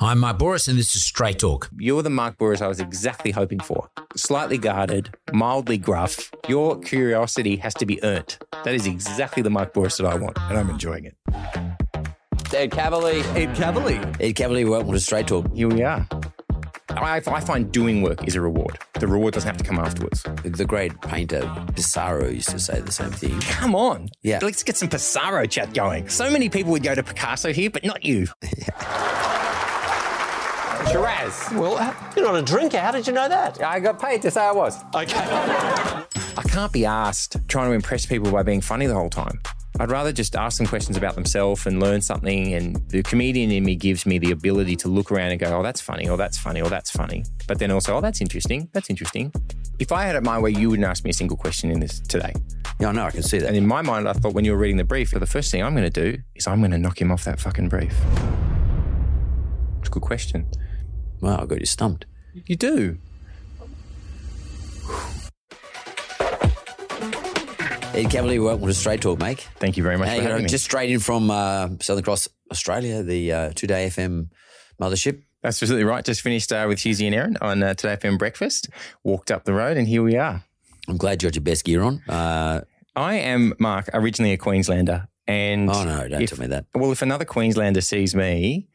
I'm Mark Bouris, and this is Straight Talk. You're the Mark Bouris I was exactly hoping for. Slightly guarded, mildly gruff. Your curiosity has to be earned. That is exactly the Mark Bouris that I want, and I'm enjoying it. Ed Kavalee. Ed Kavalee. Ed Kavalee, welcome to Straight Talk. Here we are. I, I find doing work is a reward. The reward doesn't have to come afterwards. The great painter Pissarro used to say the same thing. Come on. Yeah. Let's get some Pissarro chat going. So many people would go to Picasso here, but not you. Shiraz. Well, you're not a drinker. How did you know that? I got paid to say I was. Okay. I can't be asked trying to impress people by being funny the whole time. I'd rather just ask them questions about themselves and learn something. And the comedian in me gives me the ability to look around and go, oh, that's funny, or that's funny, or that's funny. But then also, oh, that's interesting. That's interesting. If I had it my way, you wouldn't ask me a single question in this today. Yeah, I know, I can see that. And in my mind, I thought when you were reading the brief, the first thing I'm going to do is I'm going to knock him off that fucking brief. It's a good question. Wow, I got you stumped. You do. Ed Kavalee, welcome to Straight Talk, mate. Thank you very much Hey, for you know, having me. just straight in from uh, Southern Cross, Australia, the uh, 2DayFM mothership. That's absolutely right. Just finished uh, with Hughesy and Erin on uh, 2DayFM Breakfast. Walked up the road, and here we are. I'm glad you got your best gear on. Uh, I am Mark, originally a Queenslander, and oh no, don't if, tell me that. Well, if another Queenslander sees me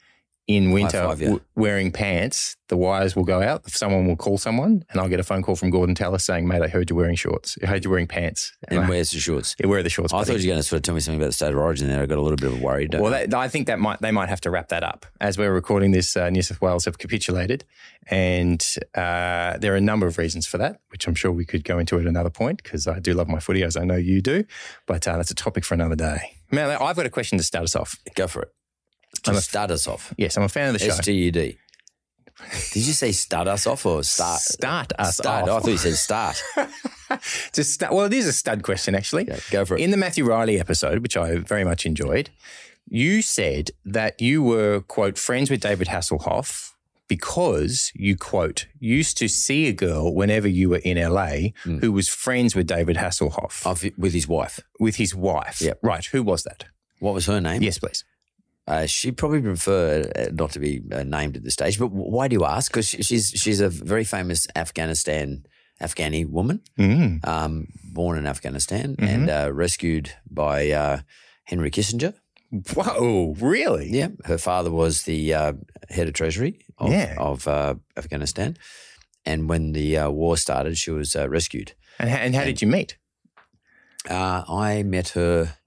in winter five you. w- wearing pants, the wires will go out. Someone will call someone, and I'll get a phone call from Gorden Tallis saying, "Mate, I heard you're wearing shorts. I heard you're wearing pants." And I- where's the shorts? Yeah, where are the shorts? I buddy? thought you were going to sort of tell me something about the state of origin there. I got a little bit of a worry. Well, I? that, I think that might they might have to wrap that up as we're recording this. Uh, New South Wales have capitulated, and uh, there are a number of reasons for that, which I'm sure we could go into at another point because I do love my footy, as I know you do. But uh, that's a topic for another day. Man, I've got a question to start us off. Go for it. I'm To a- start us off. Yes, I'm a fan of the show. S T U D. Did you say start us off or start? Start us Start. off. I thought you said start. start, well, it is a stud question actually. Yeah, go for it. In the Matthew Reilly episode, which I very much enjoyed, you said that you were quote friends with David Hasselhoff because you quote used to see a girl whenever you were in LA Hmm. who was friends with David Hasselhoff Of, with his wife. with his wife. Yep. Right. Who was that? What was her name? Yes, please. Uh, she probably prefer uh, not to be uh, named at this stage. But why do you ask? Because she's she's a very famous Afghanistan Afghani woman, Mm. um, born in Afghanistan Mhm. and uh, rescued by uh, Henry Kissinger. Whoa, really? Yeah, her father was the uh, head of treasury of, Yeah. of uh, Afghanistan, and when the uh, war started, she was uh, rescued. And, how- and how did you meet? Uh, I met her.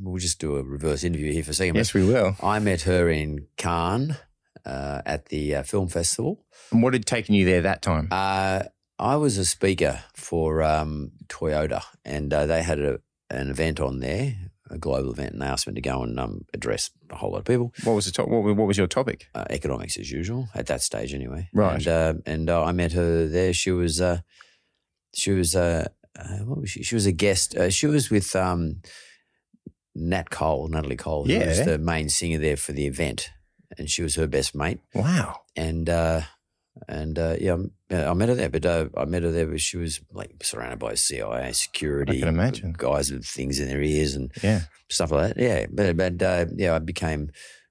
We'll just do a reverse interview here for a second. Yes, we will. I met her in Cannes uh, at the uh, film festival. And what had taken you there that time? Uh, I was a speaker for um, Toyota, and uh, they had a, an event on there, a global event, and they asked me to go and um, address a whole lot of people. what was the top? What, what was your topic? Uh, economics as usual at that stage, anyway. Right. And, uh, and uh, I met her there. She was uh, she was uh, uh, what was she? She was a guest. Uh, she was with um, Nat Cole, Natalie Cole, who was the main singer there for the event, and she was her best mate. Wow. and uh, and uh, yeah, yeah, I met her there. But uh, I met her there, but she was like surrounded by CIA security. I can imagine. guys with things in their ears and Yeah. stuff like that. Yeah, but but uh, yeah, I became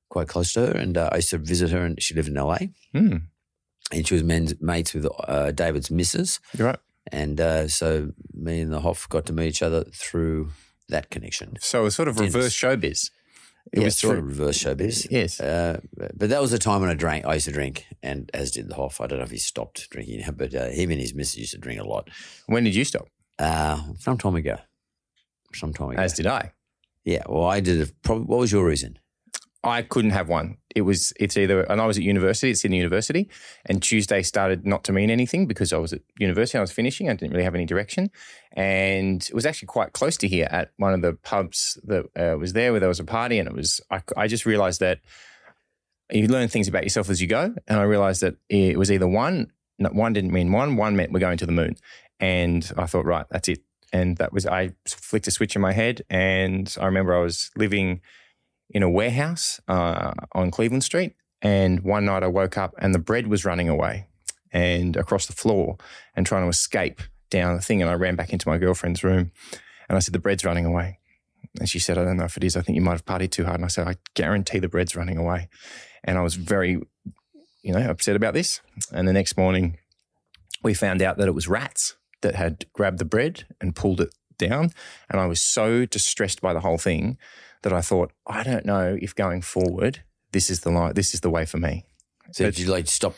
quite close to her, and uh, I used to visit her, and she lived in LA, Hmm. and she was men's, mates with uh, David's missus, You're right. and uh, so me and the Hoff got to meet each other through that connection. So it was sort of Dinners. reverse showbiz. It yeah, was sort of reverse showbiz. Yes. Uh, but that was the time when I drank. I used to drink, and as did the Hoff. I don't know if he stopped drinking now, but uh, him and his missus used to drink a lot. When did you stop? Uh, some time ago. Some time ago. As did I. yeah. Well, I did. A, what was your reason? I couldn't have one. It was it's either and I was at university at Sydney University, and Tuesday started not to mean anything because I was at university. I was finishing. I didn't really have any direction, and it was actually quite close to here at one of the pubs that uh, was there where there was a party, and it was I, I just realised that you learn things about yourself as you go, and I realised that it was either one. One didn't mean one. One meant we're going to the moon, and I thought, right, that's it. And that was I flicked a switch in my head, and I remember I was living in a warehouse uh, on Cleveland Street. And one night I woke up and the bread was running away and across the floor and trying to escape down the thing. And I ran back into my girlfriend's room and I said, The bread's running away. And she said, I don't know if it is. I think you might have partied too hard. And I said, I guarantee the bread's running away. And I was very, you know, upset about this. And the next morning, we found out that it was rats that had grabbed the bread and pulled it down. And I was so distressed by the whole thing that I thought, I don't know if going forward, this is the line, this is the way for me. So But did you like stop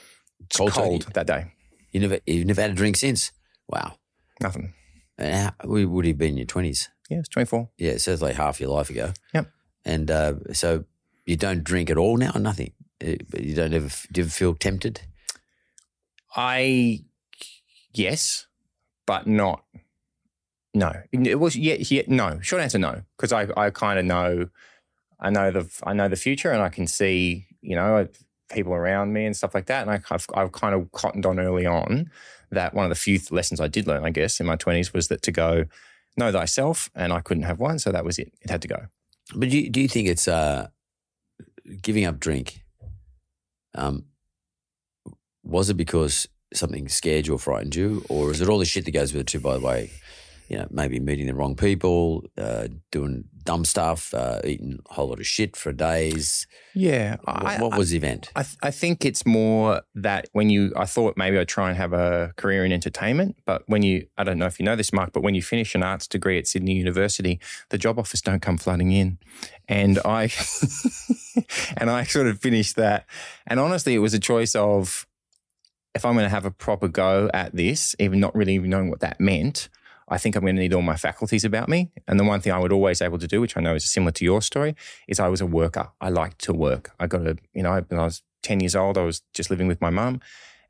cold, cold, that day. You never, you've never had a drink since. Wow. Nothing. And how, we would have been in your twenties. Yeah, it's 24. Yeah, so it's like half your life ago. Yep. And uh, so you don't drink at all now. Nothing. Uh, But you don't ever. Do you ever feel tempted? I, yes, but not. No, it was yeah, yeah no. Short answer, no, because I, I kind of know, I know the I know the future, and I can see you know people around me and stuff like that, and I, I've I've kind of cottoned on early on that one of the few lessons I did learn, I guess, in my twenties was that to go know thyself, and I couldn't have one, so that was it. It had to go. But do you, do you think it's uh, giving up drink? Um, was it because something scared you or frightened you, or is it all the shit that goes with it too? By the way, you know, maybe meeting the wrong people, uh, doing dumb stuff, uh, eating a whole lot of shit for days. Yeah, What, what was the event? I, th- I think it's more that when you, I thought maybe I'd try and have a career in entertainment, but when you, I don't know if you know this, Mark, but when you finish an arts degree at Sydney University, the job offers don't come flooding in. And I, and I sort of finished that. And honestly, it was a choice of if I'm going to have a proper go at this, even not really even knowing what that meant, I think I'm going to need all my faculties about me. And the one thing I would always able to do, which I know is similar to your story, is I was a worker. I liked to work. I got a, you know, when I was 10 years old, I was just living with my mum.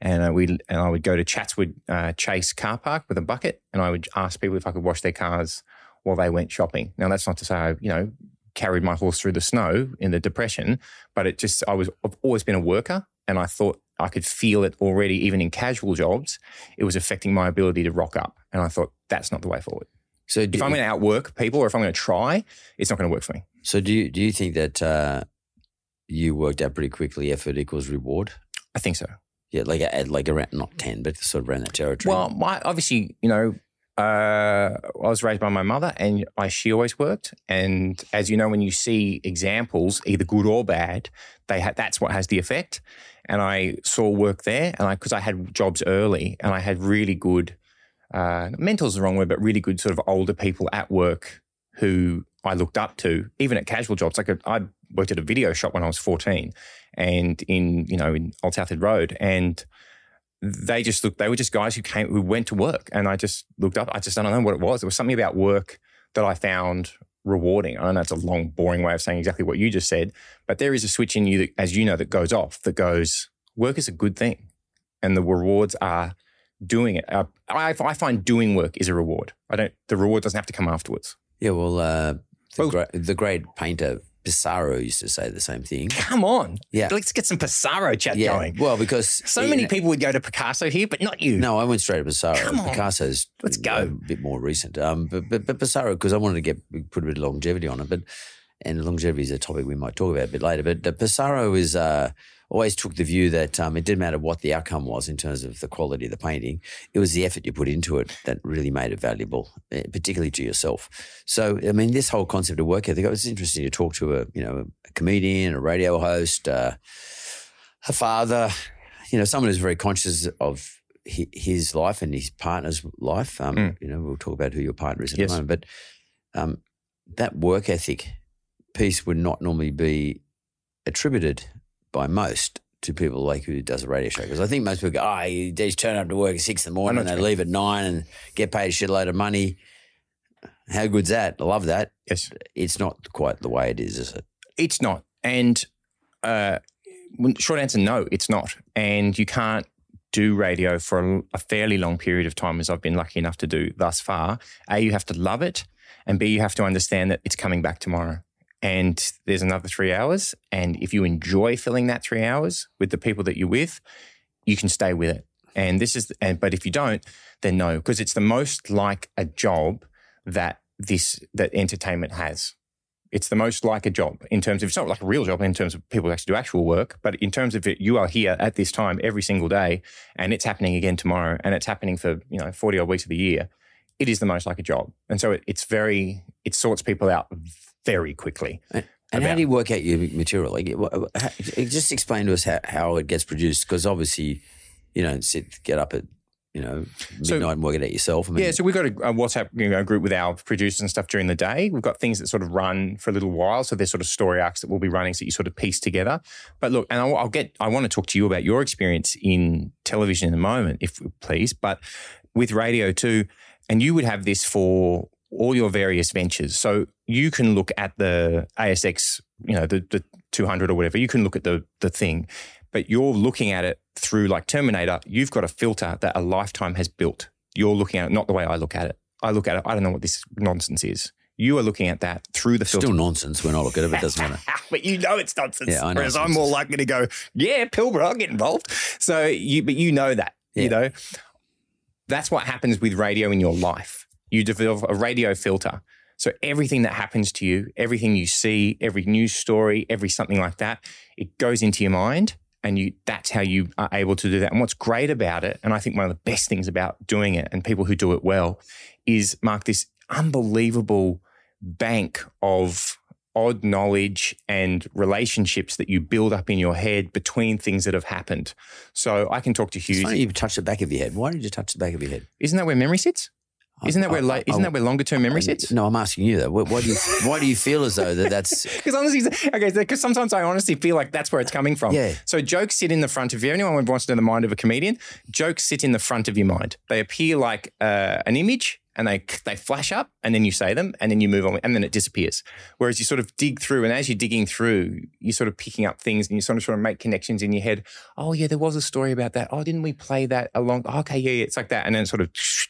And uh, we and I would go to Chatswood uh, Chase car park with a bucket, and I would ask people if I could wash their cars while they went shopping. Now that's not to say I, you know, carried my horse through the snow in the depression, but it just I was I've always been a worker, and I thought I could feel it already, even in casual jobs. It was affecting my ability to rock up, and I thought that's not the way forward. So, do, If I'm going to outwork people, or if I'm going to try, it's not going to work for me. so do you do you think that uh, you worked out pretty quickly? Effort equals reward. I think so. Yeah, like at like around not ten, but sort of around that territory. Well, my obviously, you know, uh, I was raised by my mother, and I, she always worked. And as you know, when you see examples, either good or bad, they ha- that's what has the effect. And I saw work there, and I because I had jobs early, and I had really good uh, mentors the wrong word, but really good sort of older people at work who I looked up to, even at casual jobs. Like I worked at a video shop when I was fourteen, and in you know in Old South Head Road, and they just looked, they were just guys who came, who went to work. And I just looked up, I just don't know what it was. There was something about work that I found rewarding. I know it's a long, boring way of saying exactly what you just said, but there is a switch in you that, as you know, that goes off that goes, work is a good thing. And the rewards are doing it. Uh, I, I find doing work is a reward. I don't, the reward doesn't have to come afterwards. yeah, well, uh, the, great, the great painter Pissarro used to say the same thing. Come on. Yeah. Let's get some Pissarro chat Yeah, going. well, because So many know- people would go to Picasso here, but not you. No, I went straight to Pissarro. Come on. Picasso's Let's go. a bit more recent. Um, but but, but Pissarro because I wanted to get put a bit of longevity on it, but and longevity is a topic we might talk about a bit later. But Pissarro is uh, always took the view that um, it didn't matter what the outcome was in terms of the quality of the painting; it was the effort you put into it that really made it valuable, eh, particularly to yourself. So, I mean, this whole concept of work ethic. It was interesting to talk to a you know a comedian, a radio host, uh, a father, you know, someone who's very conscious of his life and his partner's life. Um, Mm. You know, we'll talk about who your partner is in Yes. a moment, but um, that work ethic piece would not normally be attributed by most to people like who does a radio show. Because I think most people go, oh, you just turn up to work at six in the morning and they leave at nine and get paid a shitload of money. How good's that? I love that. Yes. It's not quite the way it is, is it? It's not. And uh, short answer, no, it's not. And you can't do radio for a, a fairly long period of time, as I've been lucky enough to do thus far. A, you have to love it. And B, you have to understand that it's coming back tomorrow. And there's another three hours. And if you enjoy filling that three hours with the people that you're with, you can stay with it. And this is, and, but if you don't, then no, because it's the most like a job that this, that entertainment has. It's the most like a job in terms of, it's not like a real job in terms of people actually do actual work, but in terms of it, you are here at this time every single day and it's happening again tomorrow and it's happening for, you know, 40 odd weeks of the year. It is the most like a job. And so it, it's very, it sorts people out very quickly. And, and how do you work out your material? Like, just explain to us how, how it gets produced. Because obviously, you don't sit, get up at, you know, midnight So- and work it out yourself. I mean, Yeah, so we've got a, a WhatsApp you know, group with our producers and stuff during the day. We've got things that sort of run for a little while, so there's sort of story arcs that we'll be running, so you sort of piece together. But look, and I'll, I'll get, I want to talk to you about your experience in television in a moment, if please. But with radio too, and you would have this for all your various ventures. So you can look at the ASX, you know, the, the 200 or whatever. You can look at the the thing, but you're looking at it through like Terminator. You've got a filter that a lifetime has built. You're looking at it not the way I look at it. I look at it. I don't know what this nonsense is. You are looking at that through the filter. still nonsense when I look at it, but it doesn't matter. but you know it's nonsense. Yeah, I know Whereas I'm more likely to go, yeah, Pilbara, I'll get involved. So you, but you know that, Yeah. you know, that's what happens with radio in your life. You develop a radio filter. So everything that happens to you, everything you see, every news story, every something like that, it goes into your mind. And you, that's how you are able to do that. And what's great about it, and I think one of the best things about doing it and people who do it well is Mark, this unbelievable bank of odd knowledge and relationships that you build up in your head between things that have happened. So I can talk to It's Hughes. funny you touch the back of your head. Why did you touch the back of your head? Isn't that where memory sits? Isn't that where I, I, isn't I- that where longer term memory sits? No, I'm asking you though. Why, why do you why do you feel as though that that's Because honestly, okay, because sometimes I honestly feel like that's where it's coming from. Yeah. So jokes sit in the front of you. Anyone who wants to know the mind of a comedian, jokes sit in the front of your mind. They appear like uh, an image, and they they flash up, and then you say them, and then you move on, and then it disappears. Whereas you sort of dig through, and as you're digging through, you're sort of picking up things, and you sort of sort of make connections in your head. Oh yeah, there was a story about that. Oh, didn't we play that along? Oh, okay, yeah, yeah, it's like that, and then it sort of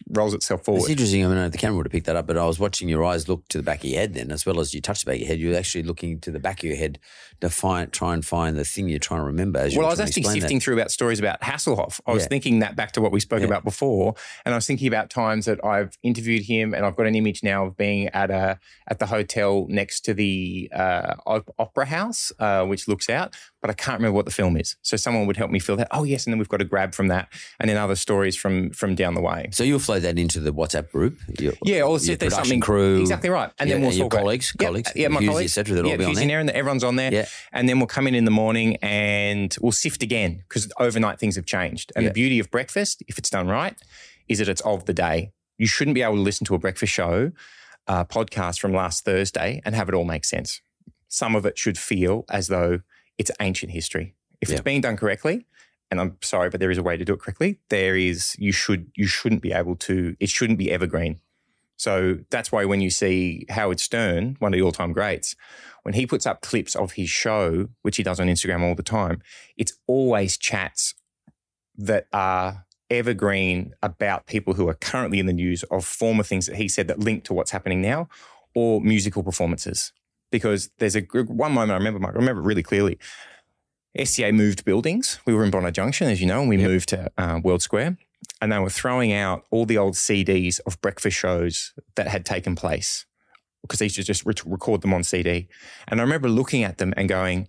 rolls itself forward It's interesting. I mean, the camera would have picked that up, but I was watching your eyes look to the back of your head then, as well as you touch the back of your head. You're actually looking to the back of your head to find, try and find the thing you're trying to remember. As Well, I was actually sifting that. through about stories about Hasselhoff. I was Yeah. thinking that back to what we spoke Yeah. about before, and I was thinking about times that I've interviewed him, and I've got an image now of being at a at the hotel next to the uh, op- opera house, uh, which looks out, but I can't remember what the film is. So someone would help me fill that. Oh yes, and then we've got a grab from that, and then other stories from from down the way. So you'll flow that into the WhatsApp group. Your, Yeah, or see if there's something crew, exactly right, and yeah, then we'll your talk about- colleagues, Yeah, colleagues, yeah, my Hughes, colleagues, etc. That'll yeah, all be on Hughes there. in there, and everyone's on there. Yeah. And then we'll come in in the morning and we'll sift again because overnight things have changed. And Yeah. the beauty of breakfast, if it's done right, is that it's of the day. You shouldn't be able to listen to a breakfast show uh, podcast from last Thursday and have it all make sense. Some of it should feel as though it's ancient history. If Yeah. it's being done correctly, and I'm sorry, but there is a way to do it correctly. There is you should you shouldn't be able to. It shouldn't be evergreen. So that's why when you see Howard Stern, one of the all-time greats, when he puts up clips of his show, which he does on Instagram all the time, it's always chats that are evergreen about people who are currently in the news of former things that he said that link to what's happening now or musical performances. Because there's a one moment I remember, Mike, I remember really clearly. SCA moved buildings. We were in Bondi Junction, as you know, and we moved to uh, World Square. And they were throwing out all the old CDs of breakfast shows that had taken place because they used to just re- record them on CD. And I remember looking at them and going,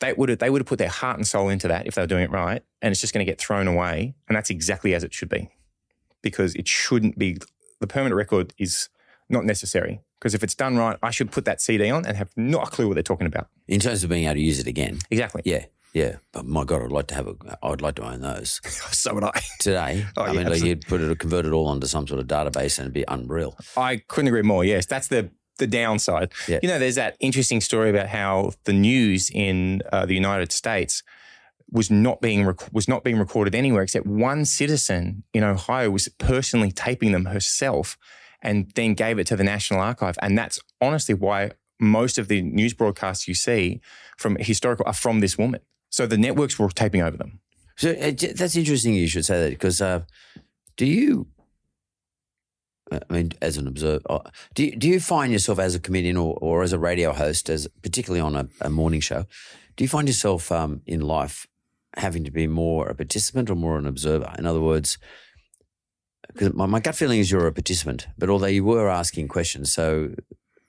they would have they would have put their heart and soul into that if they were doing it right, and it's just going to get thrown away. And that's exactly as it should be, because it shouldn't be. The permanent record is not necessary because if it's done right, I should put that CD on and have no clue what they're talking about. In terms of being able to use it again. Exactly. Yeah, yeah. But my God, I'd like to have a. I'd like to own those So would I. today. Oh, I yeah, mean, like you'd put it, convert it all onto some sort of database, and it'd be unreal. I couldn't agree more. Yes, that's the the downside. Yeah. You know, there's that interesting story about how the news in uh, the United States was not being rec- was not being recorded anywhere except one citizen in Ohio was personally taping them herself and then gave it to the National Archive. And that's honestly why most of the news broadcasts you see from historical are from this woman. So the networks were taping over them. So uh, that's interesting. You should say that because uh, do you? I mean, as an observer, uh, do you, do you find yourself as a comedian or, or as a radio host, as particularly on a, a morning show, do you find yourself um, in life having to be more a participant or more an observer? In other words, because my, my gut feeling is you're a participant, but although you were asking questions, so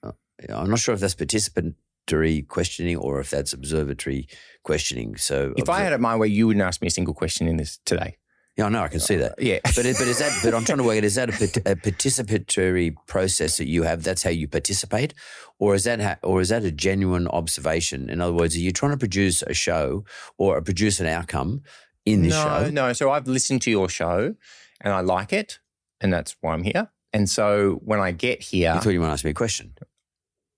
uh, I'm not sure if that's participatory questioning or if that's observatory questioning. So If I had it my way, you wouldn't ask me a single question in this today. Yeah, I know. I can see that. Uh, yeah. but it, but is that? But I'm trying to work it. Is that a, a participatory process that you have? That's how you participate, or is that ha- or is that a genuine observation? In other words, are you trying to produce a show or produce an outcome in this no, show? No, So I've listened to your show and I like it, and that's why I'm here. And so when I get here, I thought you might ask me a question.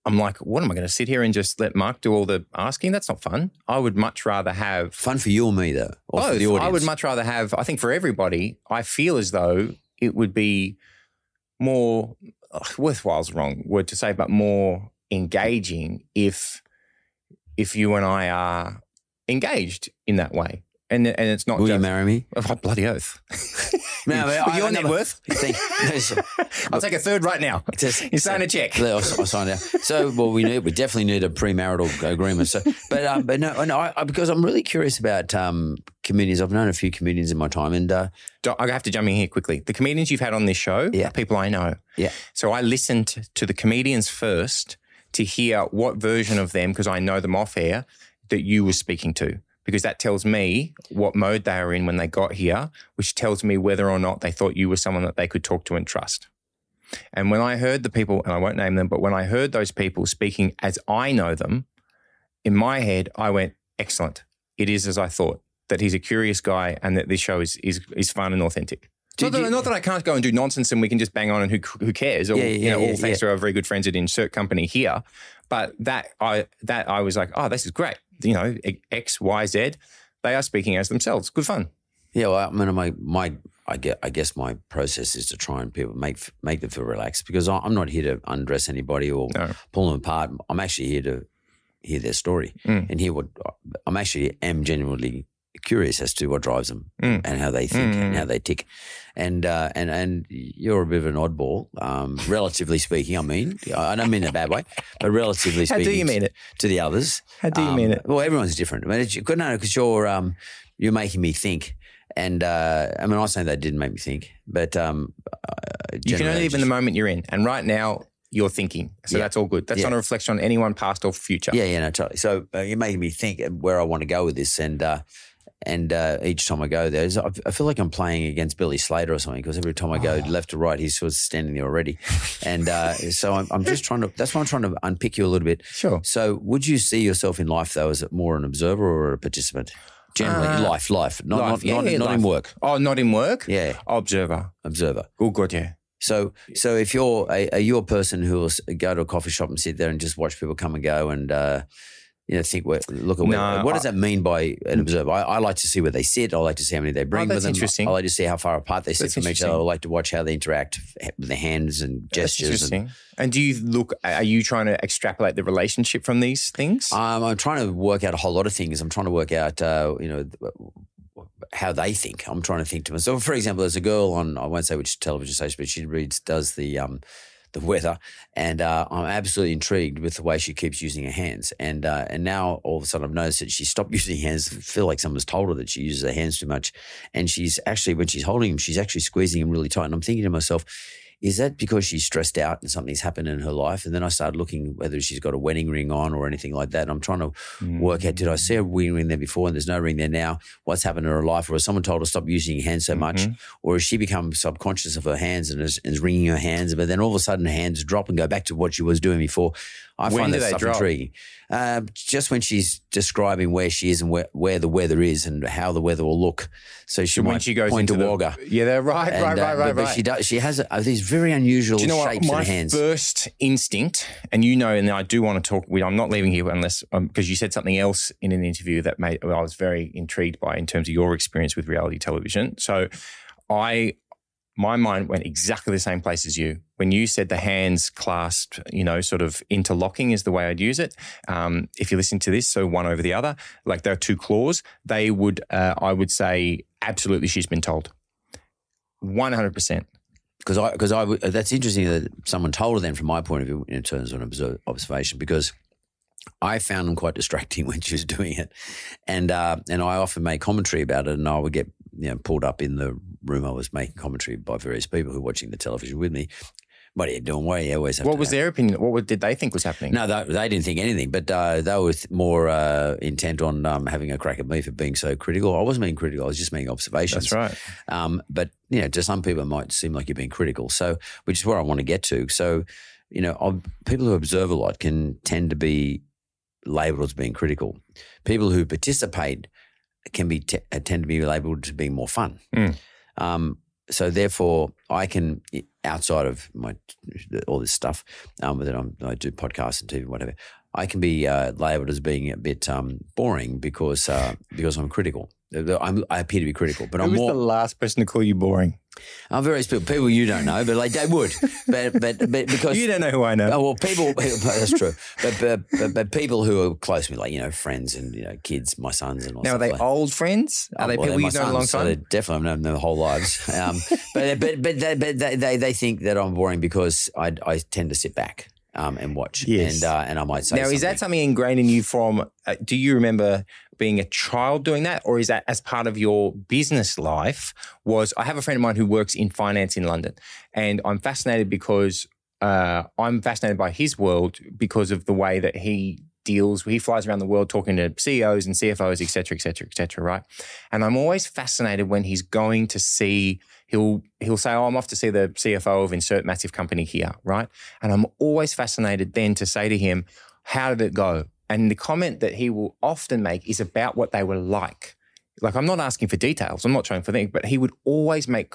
I'm like, what am I going to sit here and just let Mark do all the asking? That's not fun. I would much rather have Fun for you or me though, or for both. the audience. I would much rather have. I think for everybody, I feel as though it would be more ugh, worthwhile's wrong word to say, but more engaging if if you and I are engaged in that way. And, and it's not Will you just marry me? Oh, bloody oath. No, but your net worth? I'll take a third right now. Just- You sign a check. I'll, I'll sign it. Out. So, well, we need we definitely need a premarital agreement. So, but um, but no, no, I, I- because I'm really curious about um, comedians. I've known a few comedians in my time, and uh, I have to jump in here quickly. The comedians you've had on this show Yeah. are people I know. yeah, So I listened to the comedians first to hear what version of them, because I know them off air, that you were speaking to. Because that tells me what mode they were in when they got here, which tells me whether or not they thought you were someone that they could talk to and trust. And when I heard the people, and I won't name them, but when I heard those people speaking as I know them, in my head, I went, excellent. It is as I thought, that he's a curious guy and that this show is, is, is fun and authentic. Not, that, not that I can't go and do nonsense and we can just bang on and who, who cares? Or, Yeah, you know, yeah, all thanks yeah. to our very good friends at Insert Company here. But that I that I was like, oh, this is great. You know, X, Y, Z. They are speaking as themselves. Good fun. yeah. Well, I mean, my my I get I guess my process is to try and people make make them feel relaxed because I'm not here to undress anybody or No. pull them apart. I'm actually here to hear their story Mm. and hear what I'm actually am genuinely curious as to what drives them Mm. and how they think Mm. and how they tick. And uh, and and you're a bit of an oddball, um, relatively speaking. I mean, I don't mean in a bad way, but relatively speaking, How do you mean it? to the others? How do you Um, mean it? Well, everyone's different. I mean, it's, good no, because you're um, you're making me think. And uh, I mean, I'm saying that didn't make me think, but um, uh, You can only live in the moment you're in. And right now, you're thinking. So Yeah. that's all good. That's Yeah. not a reflection on anyone past or future. Yeah, yeah, no, totally. So uh, you're making me think where I want to go with this, and uh, and uh, each time I go there, I feel like I'm playing against Billy Slater or something because every time I go Oh. left to right, he's sort of standing there already, and uh, so I'm, I'm just trying to. That's why I'm trying to unpick you a little bit. Sure. So, would you see yourself in life though as a more an observer or a participant? Generally, Uh, life, life, not Life. not, Yeah, not, yeah, not in work. Oh, not in work? Yeah, Observer. observer. Oh, good, yeah. So, so if you're a, are you a person who will go to a coffee shop and sit there and just watch people come and go and uh, you know think, look at where, No, what does I- that mean by an observer? I, I like to see where they sit. I like to see how many they bring Oh, that's with them. interesting. I like to see how far apart they sit That's from each other. I like to watch how they interact with their hands and That's gestures. And, interesting. And do you look, are you trying to extrapolate the relationship from these things? um, I'm trying to work out a whole lot of things. I'm trying to work out, uh, you know. How they think. I'm trying to think to myself. For example, there's a girl on I won't say which television station, but she reads does the um, the weather, and uh, I'm absolutely intrigued with the way she keeps using her hands. And uh, and now all of a sudden I've noticed that she stopped using hands. I feel like someone's told her that she uses her hands too much, and she's actually when she's holding them, she's actually squeezing them really tight. And I'm thinking to myself. Is that because she's stressed out and something's happened in her life? And then I started looking whether she's got a wedding ring on or anything like that. And I'm trying to work out, did I see a wedding ring there before and there's no ring there now? What's happened in her life? Or has someone told her to stop using your hands so much? Mm-hmm. Or has she become subconscious of her hands and is, is wringing her hands? But then all of a sudden her hands drop and go back to what she was doing before. I When find that stuff drop? intriguing. Uh, just when she's describing where she is and where, where the weather is and how the weather will look. So she So when might she goes point to the Wagga. yeah, they're right, And, right, uh, right, right, but, right. she does. She has uh, these very unusual Do you know what? shapes My in her hands. first instinct, and you know, and I do want to talk. we- I'm not leaving here unless because you said something else in an interview that made I was very intrigued by in terms of your experience with reality television. So, I my mind went exactly the same place as you when you said the hands clasped, you know, sort of interlocking is the way I'd use it. Um, if you listen to this, so one over the other, like there are two claws, they would, uh, I would say, absolutely, she's been told, one hundred percent. because I because I that's interesting that someone told her then from my point of view in terms of an observ- observation because I found them quite distracting when she was doing it, and uh, and I often made commentary about it, and I would get you know pulled up in the room I was making commentary by various people who were watching the television with me. What are you doing? What are you always have What was have- their opinion? What did they think was happening? No, they, they didn't think anything, but uh, they were more uh, intent on um, having a crack at me for being so critical. I wasn't being critical; I was just making observations. That's right. Um, but you know, to some people, it might seem like you're being critical. So, which is where I want to get to. So, you know, people who observe a lot can tend to be labelled as being critical. People who participate can be t- uh, tend to be labelled to be more fun. Mm. Um, so, therefore, I can outside of my all this stuff um, that I'm, I do podcasts and TV, whatever. I can be uh, labelled as being a bit um, boring because uh, because I'm critical. I'm, I appear to be critical, but Who I'm was more. the last person to call you boring? I'm various people, people you don't know, but like they would, but but but because You don't know who I know. Oh well, people. That's true. But, but but but people who are close to me, like you know, friends and you know, kids, my sons and all. That. Now, are they like- old friends? Are Oh, they well, people you've known a long sons, so time? definitely I've known them their whole lives. Um, but but but they, but they, they they think that I'm boring because I I tend to sit back um, and watch. Yes. And uh, and I might say Now, is that something. something ingrained in you from? Uh, do you remember being a child doing that, or is that as part of your business life? Was I have a friend of mine who works in finance in London, and I'm fascinated because uh, I'm fascinated by his world because of the way that he deals. He flies around the world talking to CEOs and CFOs, et cetera, et cetera, et cetera. Right, and I'm always fascinated when he's going to see. He'll he'll say, "Oh, I'm off to see the CFO of insert massive company here." Right, and I'm always fascinated then to say to him, "How did it go?" And the comment that he will often make is about what they were like. Like I'm not asking for details. I'm not trying for things, but he would always make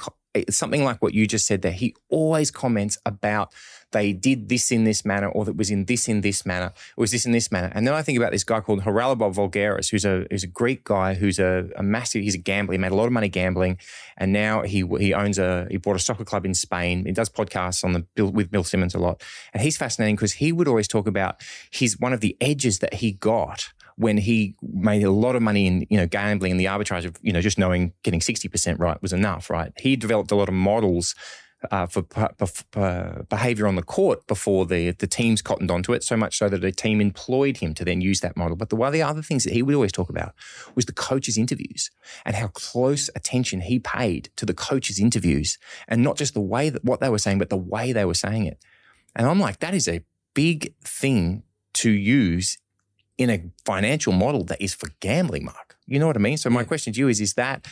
something like what you just said there. He always comments about they did this in this manner, or that was in this in this manner, or was this in this manner. And then I think about this guy called Haralabos Voulgaris, who's a who's a Greek guy who's a, a massive. He's a gambler. He made a lot of money gambling, and now he he owns a he bought a soccer club in Spain. He does podcasts on the with Bill Simmons a lot, and he's fascinating because he would always talk about his one of the edges that he got when he made a lot of money in you know gambling and the arbitrage of you know just knowing getting sixty percent right was enough. Right, he developed a lot of models. Uh, for uh, behavior on the court before the the teams cottoned onto it, so much so that a team employed him to then use that model. But the one of the other things that he would always talk about was the coaches' interviews and how close attention he paid to the coaches' interviews, and not just the way that what they were saying, but the way they were saying it. And I'm like, that is a big thing to use in a financial model that is for gambling, Mark. You know what I mean? So my question to you is: Is that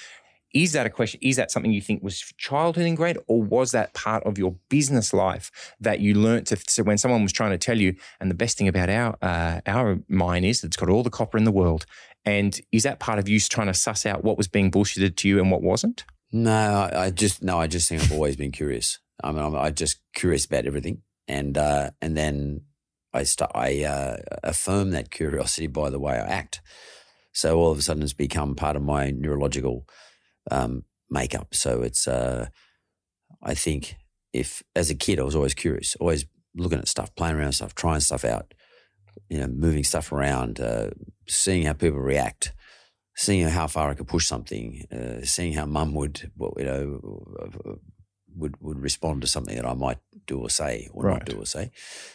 is that a question? Is that something you think was childhood ingrained, or was that part of your business life that you learnt to? So when someone was trying to tell you, and the best thing about our uh, our mine is it's got all the copper in the world, and is that part of you trying to suss out what was being bullshitted to you and what wasn't? No, I, I just no, I just think I've always been curious. I mean, I'm I just curious about everything, and uh, and then I start I uh, affirm that curiosity by the way I act. So all of a sudden, it's become part of my neurological um, makeup. So it's uh, I think if as a kid I was always curious, always looking at stuff, playing around with stuff, trying stuff out, you know, moving stuff around, uh, seeing how people react seeing how far I could push something, uh, seeing how mum would, well, you know, would would respond to something that I might do or say or Right. not do or say.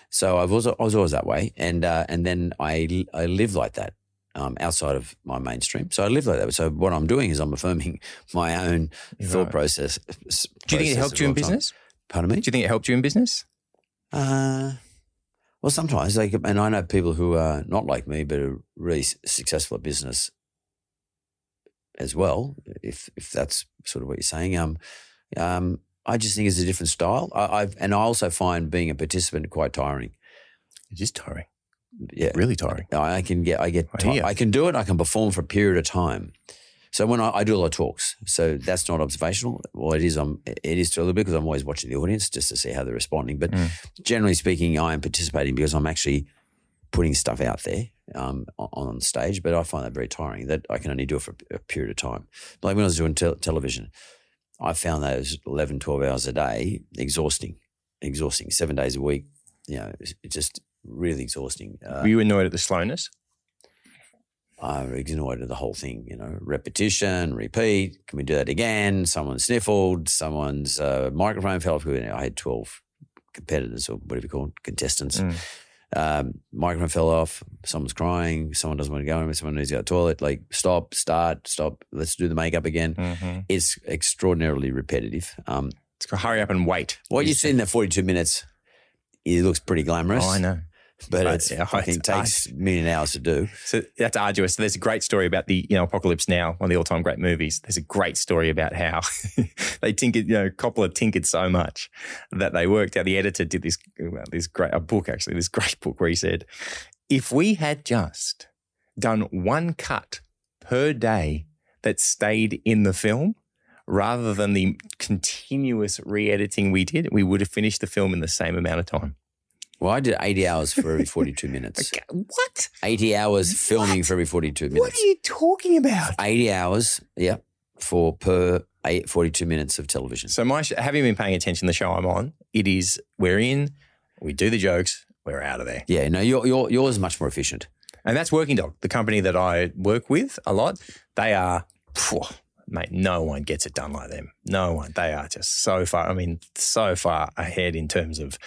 So I was I was always that way, and uh, and then I I lived like that. Um, outside of my mainstream, so I live like that. So what I'm doing is I'm affirming my own thought process. Do you think it helped you in business? Pardon me. Do you think it helped you in business? Uh, well, sometimes, like, and I know people who are not like me, but are really successful at business as well. If if that's sort of what you're saying, um, um, I just think it's a different style. I, I've and I also find being a participant quite tiring. It is tiring. Yeah, Really tiring. I I can get, I get, I. I can do it. I can perform for a period of time. So when I, I do a lot of talks, so that's not observational. Well, it is. I'm, it is to a little bit because I'm always watching the audience just to see how they're responding. But Mm. generally speaking, I am participating because I'm actually putting stuff out there um, on, on stage. But I find that very tiring. That I can only do it for a period of time. Like when I was doing tel- television, I found those 11, 12 hours a day exhausting, exhausting. Seven days a week, you know, it's it's just really exhausting. Uh, Were you annoyed at the slowness? I ignored the whole thing, you know, repetition, repeat. Can we do that again? Someone sniffled, someone's uh, microphone fell off. I had 12 competitors or whatever you call it, contestants. Mm. Um, microphone fell off. Someone's crying. Someone doesn't want to go in. Someone needs to go to the toilet. Like, stop, start, stop. Let's do the makeup again. Mm-hmm. It's extraordinarily repetitive. Um, It's got hurry up and wait. what you see in that 42 minutes, it looks pretty glamorous. Oh, I know. But I- it's yeah, fucking it's takes a million hours to do. So that's arduous. So there's a great story about the you know Apocalypse Now, one of the all-time great movies. There's a great story about how they tinkered, you know, Coppola tinkered so much that they worked out. The editor did this well, this great a book actually, this great book where he said, if we had just done one cut per day that stayed in the film. Rather than the continuous re-editing we did, we would have finished the film in the same amount of time. Well, I did 80 hours for every 42 minutes. Okay, What? 80 hours filming for every 42 minutes. What are you talking about? 80 hours, yeah, for per eight, 42 minutes of television. So my sh- having been paying attention to the show I'm on, it is we're in, we do the jokes, we're out of there. Yeah, no, your, your, yours is much more efficient. And that's Working Dog, the company that I work with a lot. They are, phew, mate, no one gets it done like them. No one. They are just so far, I mean, so far ahead in terms of s-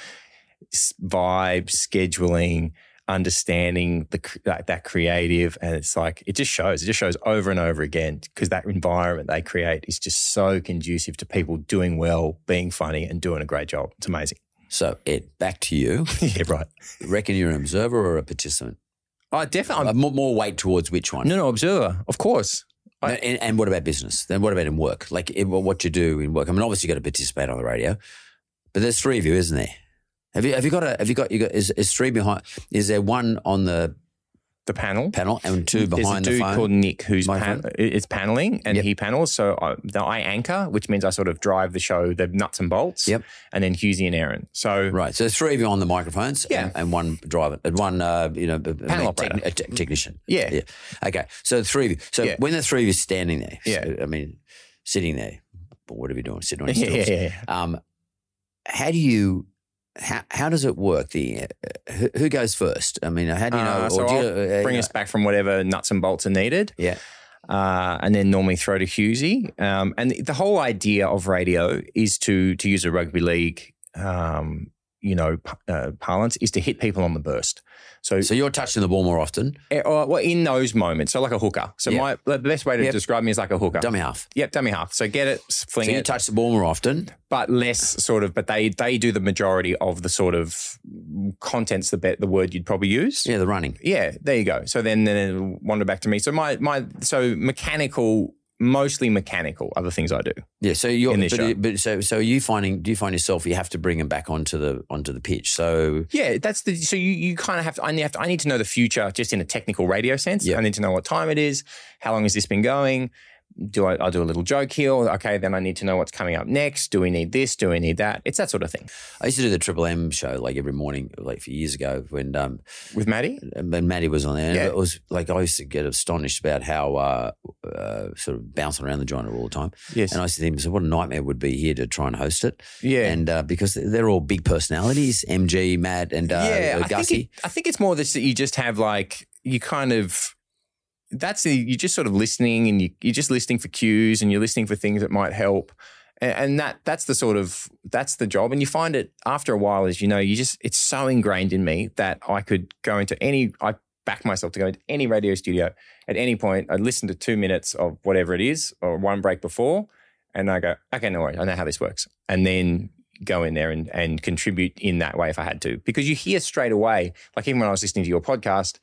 vibe, scheduling, understanding the that, that creative. And it's like, it just shows, it just shows over and over again because that environment they create is just so conducive to people doing well, being funny, and doing a great job. It's amazing. So, Ed, back to you. yeah, right. Reckon you're an observer or a participant? I definitely. Uh, more, more weight towards which one? no, no, observer, of course. I- and, and what about business? Then what about in work? Like in, what you do in work? I mean, obviously you got to participate on the radio, but there's three of you, isn't there? Have you have you got a have you got you got is, is three behind? Is there one on the The panel. panel and two behind There's a the dude phone? called Nick who's pan- it's paneling and Yep. he panels. So I, the, I anchor, which means I sort of drive the show, the nuts and bolts. Yep. And then Hughesy and Erin. So Right. So there's three of you on the microphones Yeah. and, and one driver, and one, uh, you know, Panel operator. a te- technician. Yeah. Yeah. Okay. So the three of you. So Yeah. when the three of you standing there, Yeah. so, I mean, sitting there, but what are we doing? Sitting on yeah, your yeah, stools. yeah. Um, how do you, how, how does it work? The uh, who, who goes first? I mean, how do you know? Uh, so do you, I'll uh, bring us back from whatever nuts and bolts are needed. Yeah. Uh, and then normally throw to Hughesy. Um, and the, the whole idea of radio is to to use a rugby league, um, you know, p- uh, parlance, is to hit people on the burst. So, So you're touching the ball more often. or, well, in those moments, so like a hooker. So Yeah. my the best way to Yep. describe me is like a hooker. Dummy half. Yep, dummy half. So get it, fling So you it, touch the ball more often. but less sort of. But they they do the majority of the sort of contents. The bet the word you'd probably use. Yeah, the running. Yeah, there you go. So then, then it'll wander back to me. So my my so mechanical, mostly mechanical, other things I do. Yeah, so you're In this but, show. but so so you finding do you find yourself you have to bring them back onto the onto the pitch? So Yeah, that's the. So you you kind of have to. I need, have to. I need to know the future, just in a technical radio sense. Yeah. I need to know what time it is. How long has this been going? Do I? I'll do a little joke here. Okay, then I need to know what's coming up next. Do we need this? Do we need that? It's that sort of thing. I used to do the Triple M show like every morning, like a few years ago when um With Maddie, when Maddie was on there. And Yeah. it was like I used to get astonished about how uh, uh sort of bouncing around the joint all the time. yes, And I used to think, so what a nightmare it would be here to try and host it. yeah, And uh, because they're all big personalities, MG, Matt, and uh, yeah. uh, I think, Gussie. it, I think it's more this that you just have like you kind of that's the you're just sort of listening and you, you're just listening for cues and you're listening for things that might help. And, that that's the sort of that's the job. And you find it after a while, as you know, you just it's so ingrained in me that I could go into any I back myself to go into any radio studio at any point. I'd listen to two minutes of whatever it is or one break before, and I go, okay, no worries, I know how this works. And then go in there and, and contribute in that way if I had to. Because you hear straight away, like even when I was listening to your podcast,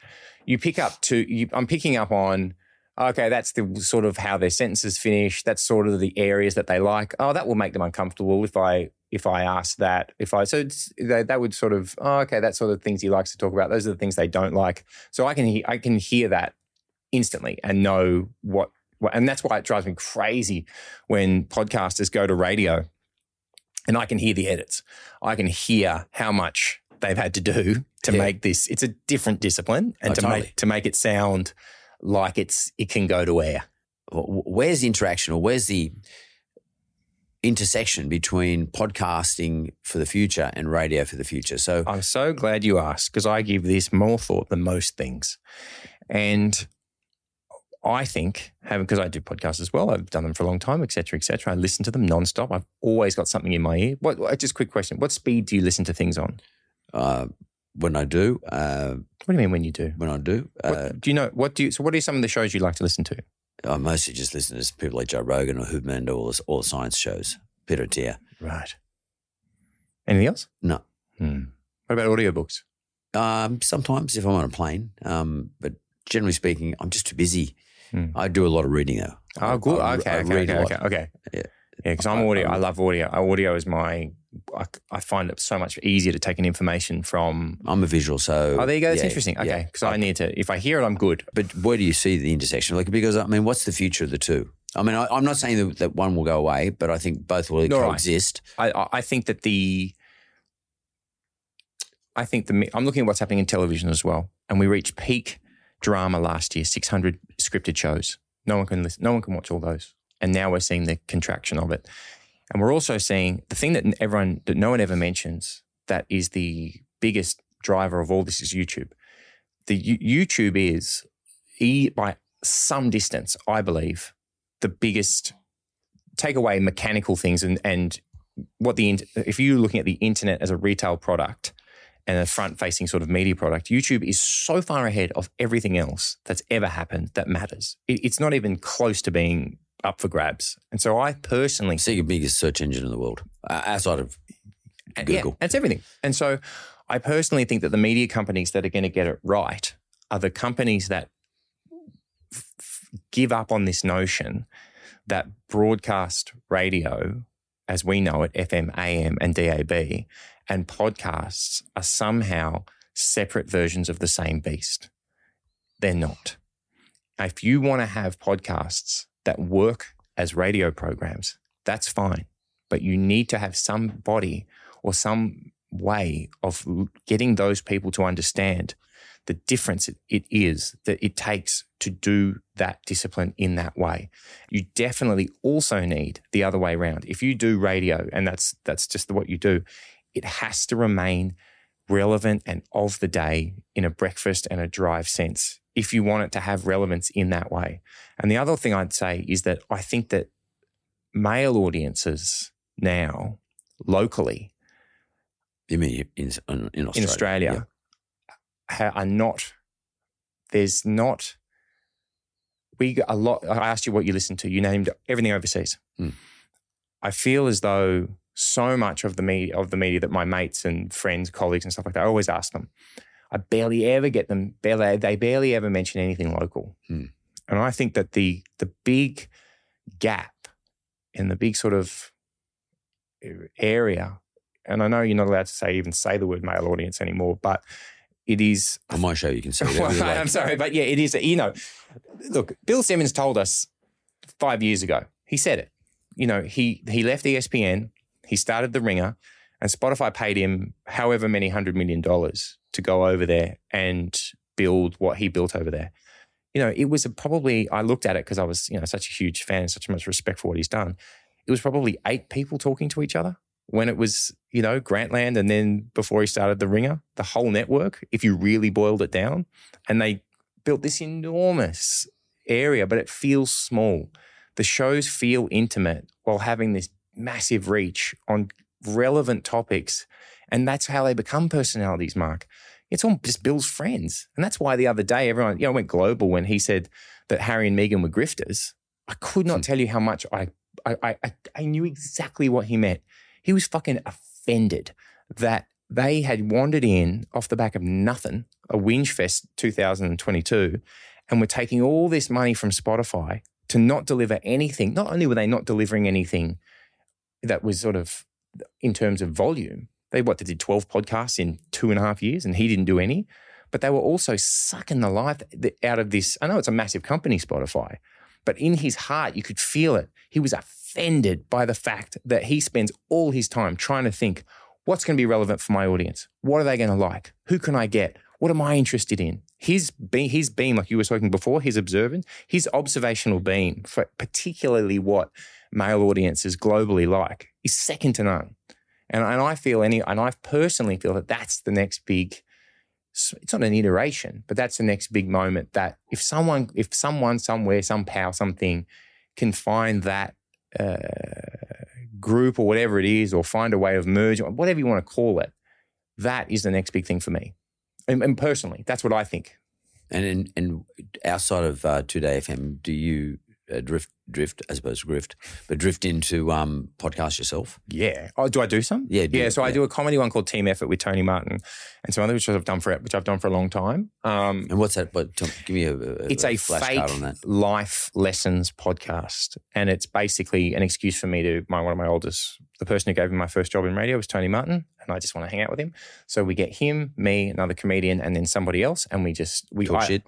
you pick up to you, I'm picking up on okay, that's the sort of how their sentences finish. That's sort of the areas that they like. Oh, that will make them uncomfortable if I if I ask that. If I so it's, that, that would sort of oh, okay, that's sort of things he likes to talk about. Those are the things they don't like. So I can he- I can hear that instantly and know what and that's why it drives me crazy when podcasters go to radio and I can hear the edits. I can hear how much they've had to do to Yeah. make this. It's a different discipline and Oh, to totally. make to make it sound like it's it can go to air. Where's the interaction or where's the intersection between podcasting for the future and radio for the future? So I'm so glad you asked because I give this more thought than most things. And I think, having because I do podcasts as well, I've done them for a long time, et cetera, et cetera. I listen to them nonstop. I've always got something in my ear. What? what- Just a quick question: What speed do you listen to things on? uh, when I do, uh, What do you mean when you do? when I do, What, uh, do you know what do you? So, what are some of the shows you like to listen to? I mostly just listen to people like Joe Rogan or Huberman or all, this, all the science shows. Peter Attia. Right. Anything else? No. Hmm. What about audiobooks? Um, sometimes if I'm on a plane, um, but generally speaking, I'm just too busy. Hmm. I do a lot of reading though. Oh, good. I- okay, I okay, a okay, lot. okay, okay. Yeah. Yeah, because I'm audio. I- I love audio. Audio is my. I, I find it so much easier to take in information from. I'm a visual, so Oh, there you go. That's yeah, interesting. Okay, because I need to. If I hear it, I'm good. But where do you see the intersection? Like, because I mean, what's the future of the two? I mean, I, I'm not saying that, that one will go away, but I think both will No, coexist. I, I- I think that the. I think the. I'm looking at what's happening in television as well, and we reach peak drama last year. 600 scripted shows. No one can listen. No one can watch all those, and now we're seeing the contraction of it. And we're also seeing the thing that everyone that no one ever mentions that is the biggest driver of all this is YouTube. The YouTube is e by some distance, I believe, the biggest take away mechanical things and and what the if you're looking at the internet as a retail product and a front facing sort of media product, YouTube is so far ahead of everything else that's ever happened that matters. It, it's not even close to being up for grabs. And so I personally Second biggest search engine in the world, uh, outside of Google. Yeah, it's everything. And so I personally think that the media companies that are going to get it right are the companies that f- give up on this notion that broadcast radio, as we know it, FM, AM, and DAB, and podcasts are somehow separate versions of the same beast. They're not. If you want to have podcasts that work as radio programs, that's fine. But you need to have somebody or some way of getting those people to understand the difference it is that it takes to do that discipline in that way. You definitely also need the other way around. If you do radio and that's that's just what you do, it has to remain relevant and of the day in a breakfast and a drive sense if you want it to have relevance in that way. And the other thing I'd say is that I think that male audiences now locally you mean in in, Australia? in Australia ha- are not. There's not. We got a lot. I asked you what you listen to. You named everything overseas. Hmm. I feel as though so much of the media of the media that my mates and friends, colleagues, and stuff like that, I always ask them. I barely ever get them. Barely, they barely ever mention anything local. Hmm. And I think that the the big gap in the big sort of area and I know you're not allowed to say even say the word male audience anymore, but it is. On my show, you can say Well, like. I'm sorry, but yeah, it is. You know, look, Bill Simmons told us five years ago. He said it. You know, he he left ESPN. He started the Ringer, and Spotify paid him however many hundred million dollars to go over there and build what he built over there. You know, it was a probably. I looked at it because I was you know such a huge fan, such much respect for what he's done. It was probably eight people talking to each other when it was, you know, Grantland and then before he started the Ringer, the whole network, if you really boiled it down. And they built this enormous area, but it feels small. The shows feel intimate while having this massive reach on relevant topics. And that's how they become personalities, Mark. It's all just Bill's friends. And that's why the other day everyone, you know, went global when he said that Harry and Meghan were grifters. I could not hmm. tell you how much I I, I I knew exactly what he meant. He was fucking offended that they had wandered in off the back of nothing, a whinge fest 2022, and were taking all this money from Spotify to not deliver anything. Not only were they not delivering anything that was sort of in terms of volume. They what they did twelve podcasts in two and a half years, and he didn't do any. But they were also sucking the life out of this. I know it's a massive company, Spotify, but in his heart, you could feel it. He was offended by the fact that he spends all his time trying to think, what's going to be relevant for my audience? What are they going to like? Who can I get? What am I interested in? His beam, his beam, like you were talking before, his observant, his observational beam for particularly what male audiences globally like is second to none. And, and I feel any, and I personally feel that that's the next big it's not an iteration, but that's the next big moment that if someone, if someone somewhere, some power, something can find that uh, group or whatever it is, or find a way of merging, whatever you want to call it, that is the next big thing for me. And, and personally, that's what I think. And and outside of uh, 2DayFM, do you uh, drift, drift as opposed to grift, but drift into um, podcast yourself? Yeah. Oh, do I do some? Yeah. yeah. So yeah. I do a comedy one called Team Effort with Tony Martin, and some other which I've done for which I've done for a long time. Um, and what's that? What? Give me a. a it's a, a fake life lessons podcast, and it's basically an excuse for me to my one of my oldest, the person who gave me my first job in radio was Tony Martin, and I just want to hang out with him. So we get him, me, another comedian, and then somebody else, and we just we Talk I, shit.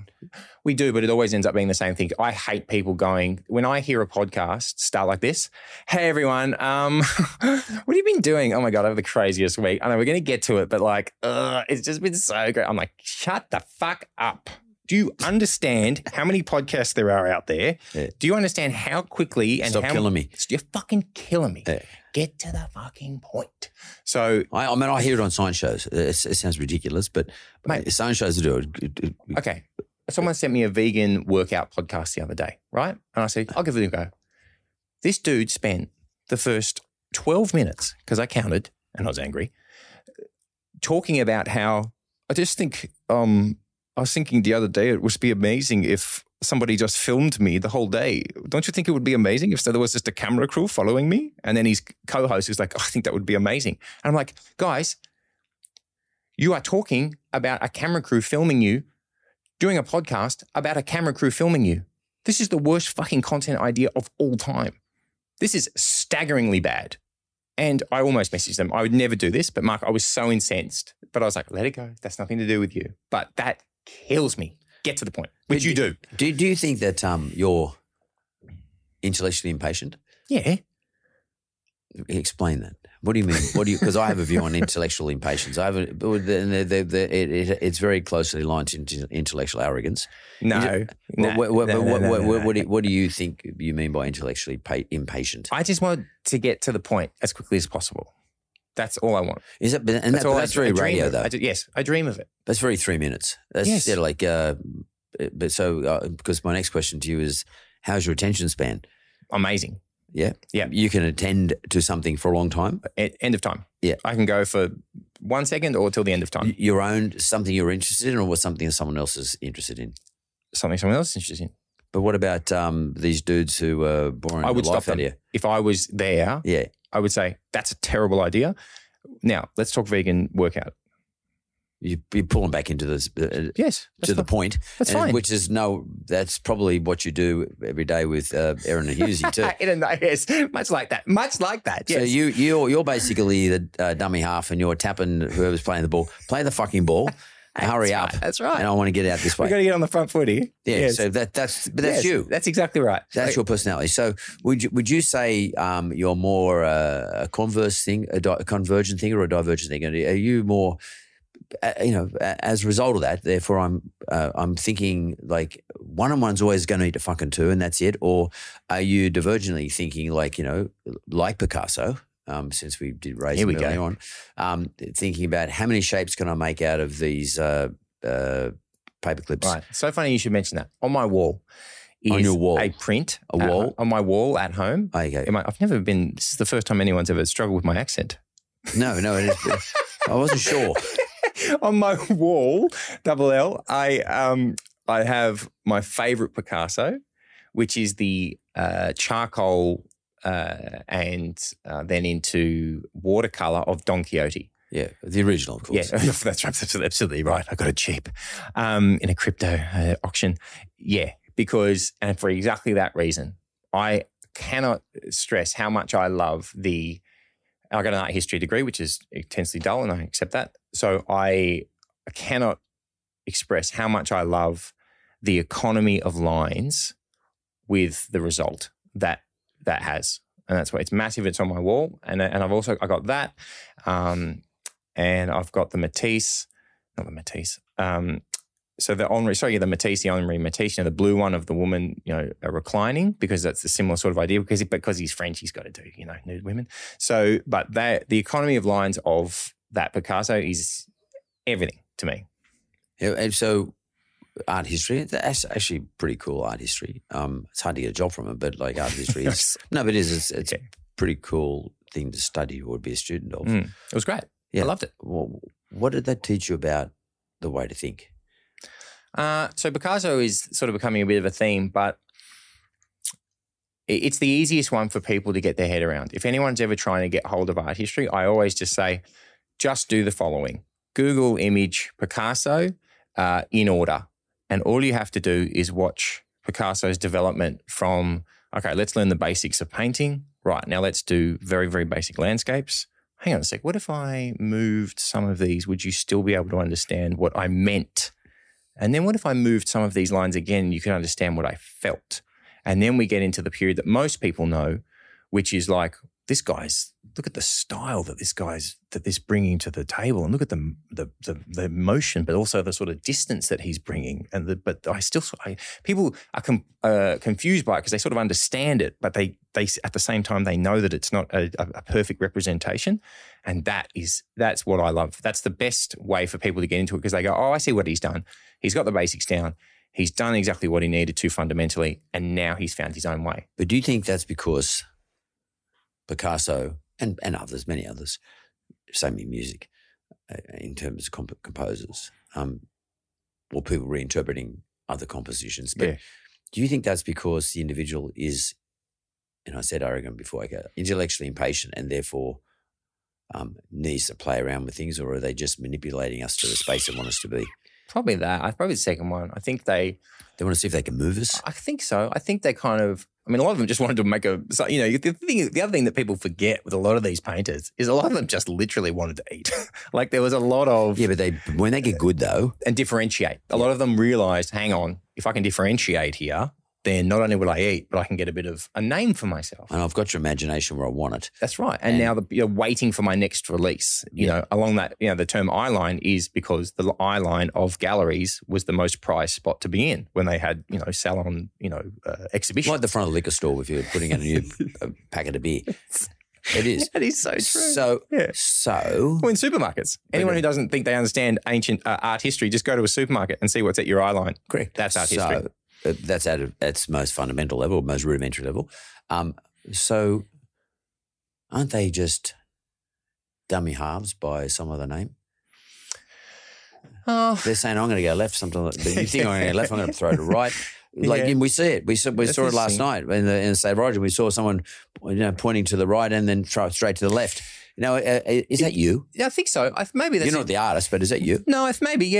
We do, but it always ends up being the same thing. I hate people going when I hear a podcast start like this. Hey everyone, um, what have you been doing? Oh my god, I have the craziest week. I know we're gonna get to it, but like, uh, it's just been so great. I'm like, shut the fuck up. Do you understand how many podcasts there are out there? Yeah. Do you understand how quickly and Stop how killing me? You're fucking killing me. Yeah. Get to the fucking point. So I, I, mean, I hear it on science shows. It, it sounds ridiculous, but Mate, science shows do it. Okay. Someone sent me a vegan workout podcast the other day, right? And I said, I'll give it a go. This dude spent the first 12 minutes, because I counted and I was angry, talking about how I just think um, I was thinking the other day it would be amazing if somebody just filmed me the whole day. Don't you think it would be amazing if there was just a camera crew following me? And then his co host is like, oh, I think that would be amazing. And I'm like, guys, you are talking about a camera crew filming you, doing a podcast about a camera crew filming you. This is the worst fucking content idea of all time. This is staggeringly bad. And I almost messaged them. I would never do this, but Mark, I was so incensed. But I was like, let it go. That's nothing to do with you. But that kills me. Get to the point, which you do. Do, do you think that um, you're intellectually impatient? Yeah. Explain that. What do you mean? What do you? Because I have a view on intellectual impatience. I have a, the, the, the, it, it, it's very closely aligned to intellectual arrogance. No, no, what, what, no, what, what, what, do, you think you mean by intellectually impatient? I just want to get to the point as quickly as possible. That's all I want. Is it? And that's, that, that's very radio, though. I do, yes, I dream of it. That's very three minutes. That's yes. yeah, like. Uh, but so, uh, because my next question to you is, how's your attention span? Amazing. Yeah. Yeah. You can attend to something for a long time. At end of time. Yeah. I can go for one second or till the end of time. Your own something you're interested in, or was something someone else is interested in? Something someone else is interested in. But what about um, these dudes who are boring I would stop you? If I was there, yeah, I would say that's a terrible idea. Now let's talk vegan workout you, you pull them back into this. Uh, yes, to the point. That's and, fine. Which is no, that's probably what you do every day with uh, Erin and Hughesy too. yes, much like that. Much like that. Yes. So you you're you're basically the uh, dummy half, and you're tapping whoever's playing the ball. Play the fucking ball. Hurry that's up! That's right. And I want to get out this way. We got to get on the front footy. Yeah. Yes. So that that's but that's yes, you. That's exactly right. That's like, your personality. So would you would you say um, you're more uh, a converse thing, a, di- a convergent thing, or a divergent thing? Are you more uh, you know, as a result of that, therefore, I'm uh, I'm thinking like one on one's always going to need a fucking two, and that's it. Or are you divergently thinking like you know, like Picasso? Um, since we did raise Here we go. on, um, thinking about how many shapes can I make out of these uh, uh, paper clips? Right. So funny you should mention that. On my wall, is on your wall. a print. A wall? on my wall at home. Okay. I've never been, this is the first time anyone's ever struggled with my accent. No, no, it is, I wasn't sure. on my wall, double L, I um I have my favorite Picasso, which is the uh, charcoal uh, and uh, then into watercolor of Don Quixote. Yeah, the original, of course. Yeah, that's absolutely, right. I got it cheap um, in a crypto uh, auction. Yeah, because and for exactly that reason, I cannot stress how much I love the I got an art history degree, which is intensely dull, and I accept that. So I cannot express how much I love the economy of lines with the result that that has, and that's why it's massive. It's on my wall, and and I've also I got that, um, and I've got the Matisse, not the Matisse. Um, so the Henri, sorry, the Matisse, the Henri Matisse, you know, the blue one of the woman, you know, reclining because that's a similar sort of idea because because he's French, he's got to do, you know, nude women. So, but that the economy of lines of that Picasso is everything to me. Yeah, and so art history, that's actually pretty cool art history. Um, it's hard to get a job from it, but like art history is, no, but it is, it's, it's Okay. a pretty cool thing to study or be a student of. Mm. It was great. Yeah. I loved it. Well, what did that teach you about the way to think? Uh, so Picasso is sort of becoming a bit of a theme, but it's the easiest one for people to get their head around. If anyone's ever trying to get hold of art history, I always just say, just do the following: Google image Picasso uh, in order, and all you have to do is watch Picasso's development from. Okay, let's learn the basics of painting. Right now, let's do very very basic landscapes. Hang on a sec. What if I moved some of these? Would you still be able to understand what I meant? And then what if I moved some of these lines again? You can understand what I felt. And then we get into the period that most people know, which is like this guy's. Look at the style that this guy's that this bringing to the table, and look at the the the, the motion, but also the sort of distance that he's bringing. And the, but I still I, people are com, uh, confused by it because they sort of understand it, but they they at the same time they know that it's not a, a, a perfect representation, and that is that's what I love. That's the best way for people to get into it because they go, oh, I see what he's done. He's got the basics down. He's done exactly what he needed to fundamentally, and now he's found his own way. But do you think that's because Picasso and, and others, many others, same in music, uh, in terms of comp- composers, um, or people reinterpreting other compositions? But Yeah. do you think that's because the individual is, and I said arrogant before I go, intellectually impatient and therefore um, needs to play around with things, or are they just manipulating us to the space they want us to be? Probably that. I probably the second one. I think they. They want to see if they can move us. I think so. I think they kind of. I mean, a lot of them just wanted to make a. You know, the thing. The other thing that people forget with a lot of these painters is a lot of them just literally wanted to eat. like there was a lot of Yeah, but they when they get good though, and differentiate. A lot of them realized, hang on, if I can differentiate here, then not only will I eat, but I can get a bit of a name for myself. and I've got your imagination where I want it. That's right. And, And- now the, you're waiting for my next release. You Yeah. know, along that, you know, the term eye line is because the eye line of galleries was the most prized spot to be in when they had, you know, salon, you know, uh, exhibition. Like the front of the liquor store if you're putting in a new packet of beer. It is. that is so true. So, Yeah. so Well, in supermarkets, anyone who doesn't think they understand ancient uh, art history, just go to a supermarket and see what's at your eye line. correct. That's art so, history. Uh, that's at its most fundamental level, most rudimentary level. Um, so, aren't they just dummy halves by some other name? Oh, They're saying, "I'm going to go left." Something, like, you think I'm going to go left? I'm going to throw to right. Like Yeah. we see it. We saw, we That's saw it last night in the in the State of Origin. We saw someone, you know, pointing to the right and then throw straight to the left. You know, uh, is that you? yeah, I think so. I, maybe that's You're not the artist, but is that you? no. If maybe yeah.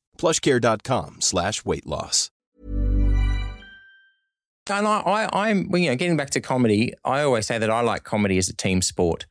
plushcare.com slash weight loss. And I, I, I'm, well, you know, getting back to comedy, I always say that I like comedy as a team sport.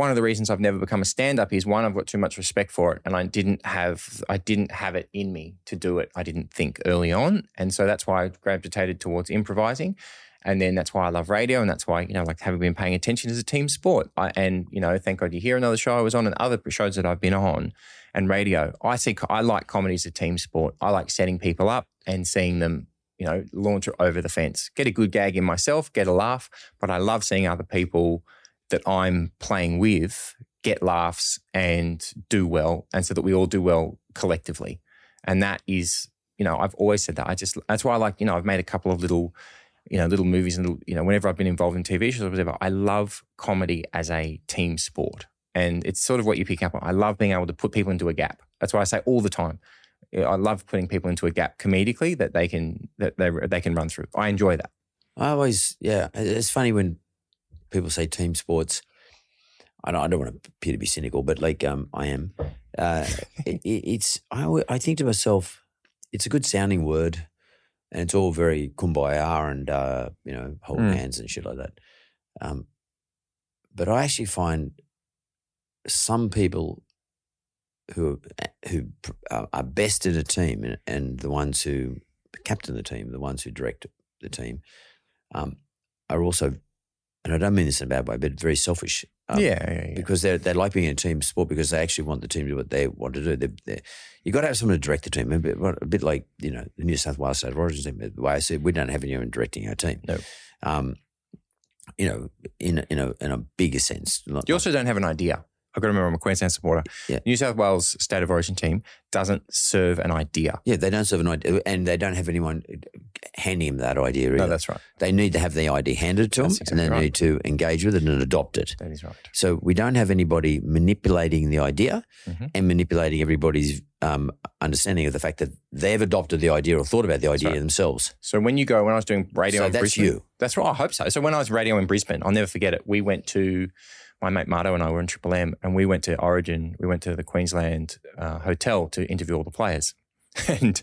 one of the reasons I've never become a stand-up is one, I've got too much respect for it, and I didn't have I didn't have it in me to do it. I didn't think early on, and so that's why I gravitated towards improvising. And then that's why I love radio, and that's why you know, like Have You Been Paying Attention as a team sport. I, and you know, thank God you're here. Another show I was on, and other shows that I've been on, and radio. I see. I like comedy as a team sport. I like setting people up and seeing them, you know, launch over the fence. Get a good gag in myself, get a laugh. But I love seeing other people that I'm playing with get laughs and do well, and so that we all do well collectively. And that is, you know, I've always said that. I just that's why I like, you know, I've made a couple of little you know, little movies and, little, you know, whenever I've been involved in TV shows or whatever, I love comedy as a team sport. And it's sort of what you pick up on. I love being able to put people into a gap. That's why I say all the time. I love putting people into a gap comedically that they can that they they can run through. I enjoy that. I always, yeah, it's funny when people say team sports. I don't, I don't want to appear to be cynical, but like um, I am. Uh, it, it's I, I think to myself, it's a good sounding word, and it's all very kumbaya and uh, you know hold Mm. hands and shit like that. Um, but I actually find some people who who are best in a team and, and the ones who captain the team, the ones who direct the team, um, are also, and I don't mean this in a bad way, but very selfish. Um, yeah, yeah, yeah. because they they like being in a team sport because they actually want the team to do what they want to do. They, they, you got to have someone to direct the team. A bit, a bit like you know the New South Wales State of Origin team. The way I said, we don't have anyone directing our team. No. Um, you know, in a- in a in a bigger sense. Not- You also don't have an idea. I've got to remember I'm a Queensland supporter. Yeah. New South Wales State of Origin team doesn't serve an idea. yeah, they don't serve an idea, and they don't have anyone handing them that idea. Either. No, that's right. They need to have the idea handed to That's them, and they right. need to engage with it and adopt it. That is right. So we don't have anybody manipulating the idea Mhm. and manipulating everybody's um, understanding of the fact that they've adopted the idea or thought about the idea themselves. So when you go, when I was doing radio So in that's Brisbane, you. That's right. I hope so. So when I was radio in Brisbane, I'll never forget it. We went to my mate Marto and I were in Triple M, and we went to Origin. We went to the Queensland uh, hotel to interview all the players, and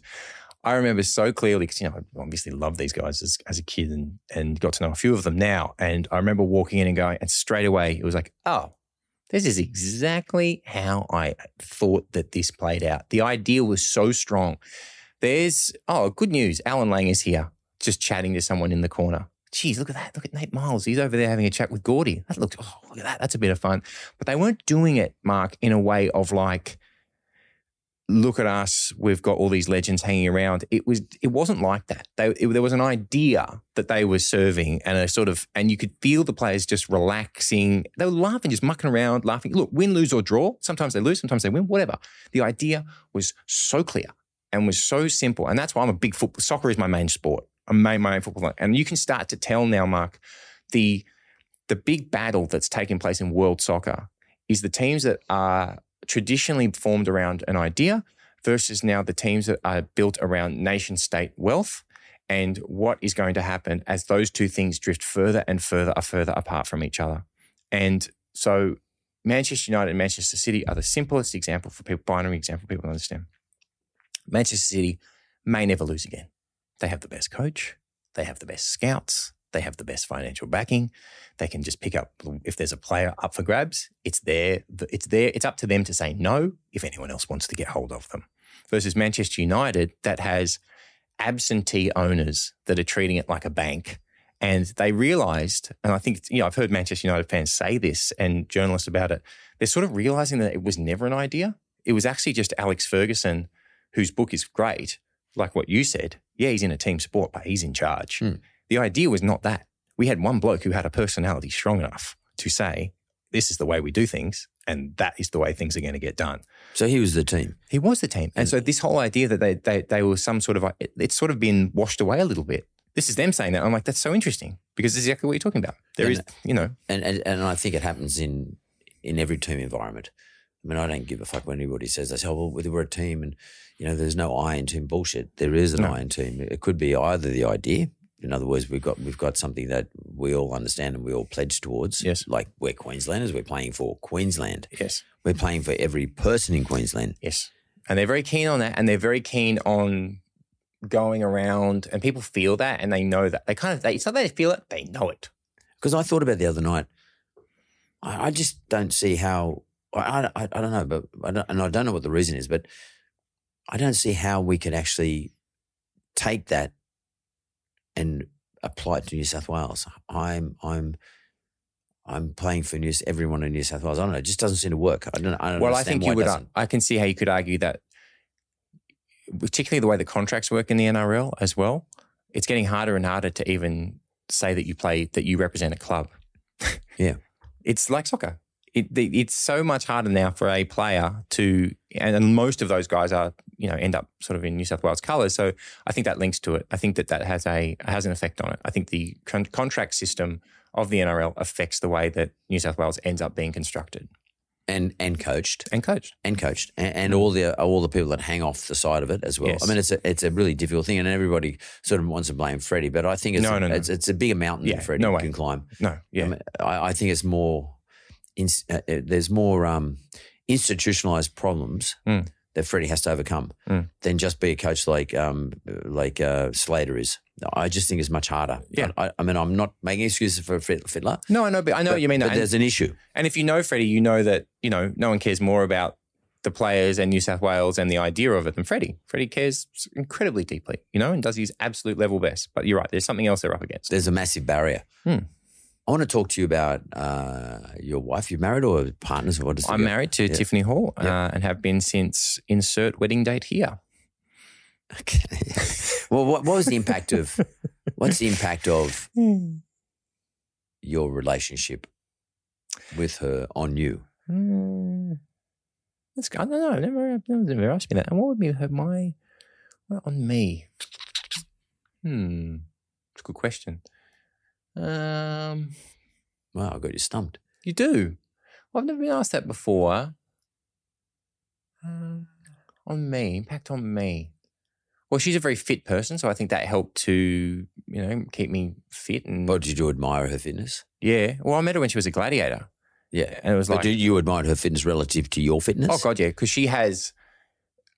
I remember so clearly because you know I obviously loved these guys as, as a kid and and got to know a few of them now. And I remember walking in and going, and straight away it was like, oh. This is exactly how I thought that this played out. The idea was so strong. There's, oh, good news. Allan Langer is here, just chatting to someone in the corner. Geez, look at that. Look at Nate Myles. He's over there having a chat with Gordy. That looks, oh, look at that. That's a bit of fun. But they weren't doing it, Mark, in a way of like, look at us. We've got all these legends hanging around. It was, it wasn't like that. They, it, there was an idea that they were serving and a sort of, and you could feel the players just relaxing. They were laughing, just mucking around, laughing. Look, win, lose, or draw. Sometimes they lose, sometimes they win, whatever. The idea was so clear and was so simple. And that's why I'm a big football. Soccer is my main sport. I'm my main football. And you can start to tell now, Mark, the the big battle that's taking place in world soccer is the teams that are traditionally formed around an idea versus now the teams that are built around nation state wealth and what is going to happen as those two things drift further and further are further apart from each other. And so Manchester United and Manchester City are the simplest example for people, binary example for people to understand. Manchester City may never lose again. They have the best coach, they have the best scouts, they have the best financial backing. They can just pick up if there's a player up for grabs. It's there. It's there. It's up to them to say no if anyone else wants to get hold of them. Versus Manchester United, that has absentee owners that are treating it like a bank. And they realized, and I think, you know, I've heard Manchester United fans say this and journalists about it. They're sort of realizing that it was never an idea. It was actually just Alex Ferguson, whose book is great, like what you said. Yeah, he's in a team sport, but he's in charge. Hmm. The idea was not that. We had one bloke who had a personality strong enough to say, this is the way we do things, and that is the way things are going to get done. So he was the team. He was the team. And so this whole idea that they, they, they were some sort of, it- it's sort of been washed away a little bit. This is them saying that. I'm like, that's so interesting because this is exactly what you're talking about. There is, And- you know, And, and and I think it happens in in every team environment. I mean, I don't give a fuck when anybody says they say, "Oh, well, we're a team," and you know, there's no I in team bullshit. There is an No. I in team. It could be either the idea. In other words, we've got we've got something that we all understand and we all pledge towards. Yes. like we're Queenslanders. We're playing for Queensland. yes, We're playing for every person in Queensland. yes. And they're very keen on that. And they're very keen on going around and people feel that and they know that. They kind of, they, it's not that they feel it, they know it. Because I thought about the other night. I, I just don't see how. I, I, I don't know, but I don't, and I don't know what the reason is, but I don't see how we can actually take that and apply it to New South Wales. I'm I'm I'm playing for New, everyone in New South Wales. I don't know. It just doesn't seem to work. I don't. I don't well, I think you would. Uh, doesn't. I can see how you could argue that, particularly the way the contracts work in the NRL as well. It's getting harder and harder to even say that you play that you represent a club. Yeah. it's like soccer. It, it- it's so much harder now for a player to, and, most of those guys are, you know, end up sort of in New South Wales colours. So I think that links to it. I think that that has a has an effect on it. I think the con- contract system of the NRL affects the way that New South Wales ends up being constructed and and coached and coached. and coached and, and all the all the people that hang off the side of it as well. Yes. I mean, it's a it's a really difficult thing, and everybody sort of wants to blame Freddie, but I think it's No, a, no, no. it's, it's a bigger mountain Yeah, than Freddie no way. can climb. No, yeah. I, mean, I, I think it's more. In, uh, uh, there's more um, institutionalized problems Mm. that Freddie has to overcome Mm. than just be a coach like um, like uh, Slater is. I just think it's much harder. Yeah. I, I mean, I'm not making excuses for Fittler. No, I know, but I know but, what you mean. But and, there's an issue. and if you know Freddie, you know that you know no one cares more about the players and New South Wales and the idea of it than Freddie. Freddie cares incredibly deeply, you know, and does his absolute level best. But you're right. There's something else they're up against. There's a massive barrier. Hmm. I want to talk to you about uh, your wife. You married or partners? What is it? I'm married to Yeah. Tiffany Hall Yeah. uh, and have been since insert wedding date here. Okay. well, what, what was the impact of? What's the impact of your relationship with her on you? Mm, that's. I don't know. I've never, no one's ever asked me that. And what would be her, my well, on me? Hmm, it's a good question. Um, Wow, I got you stumped. you do. I've never been asked that before. Uh, on me, impact on me. Well, she's a very fit person, so I think that helped to you know keep me fit and What did you admire her fitness? yeah. Well, I met her when she was a gladiator, Yeah, and it was but like did you admire her fitness relative to your fitness? Oh god, yeah, because she has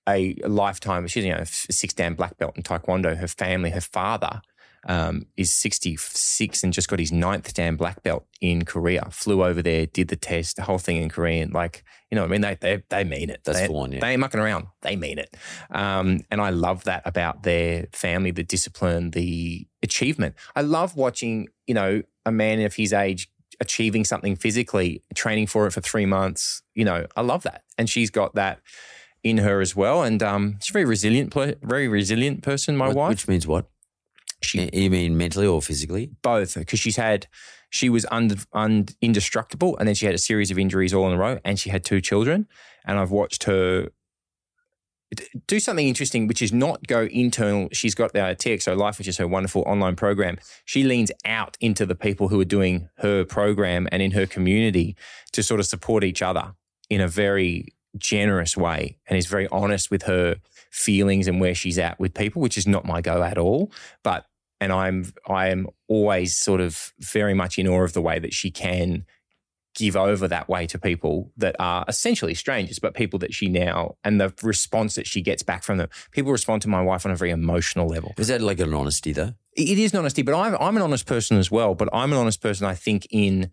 a lifetime. She's you know a six dan black belt in taekwondo. Her family, her father. Um, is 66 and just got his ninth dan black belt in Korea. Flew over there, did the test, the whole thing in Korean. Like, you know, what I mean, they they, they mean it. That's they, full on, yeah. They ain't mucking around. They mean it. Um, and I love that about their family, the discipline, the achievement. I love watching, you know, a man of his age achieving something physically, training for it for three months. You know, I love that. And she's got that in her as well. And um, she's a very resilient, very resilient person. My What- wife, which means what? She You mean mentally or physically? both because she's had she was un, un, indestructible and then she had a series of injuries all in a row and she had two children and i've watched her do something interesting which is not go internal she's got the uh, txo life which is her wonderful online program she leans out into the people who are doing her program and in her community to sort of support each other in a very generous way and is very honest with her feelings and where she's at with people which is not my go at all but and I'm I am always sort of very much in awe of the way that she can give over that way to people that are essentially strangers, but people that she now and the response that she gets back from them. People respond to my wife on a very emotional level. Is that like an honesty though? It is an honesty, but I'm I'm an honest person as well. But I'm an honest person, I think, in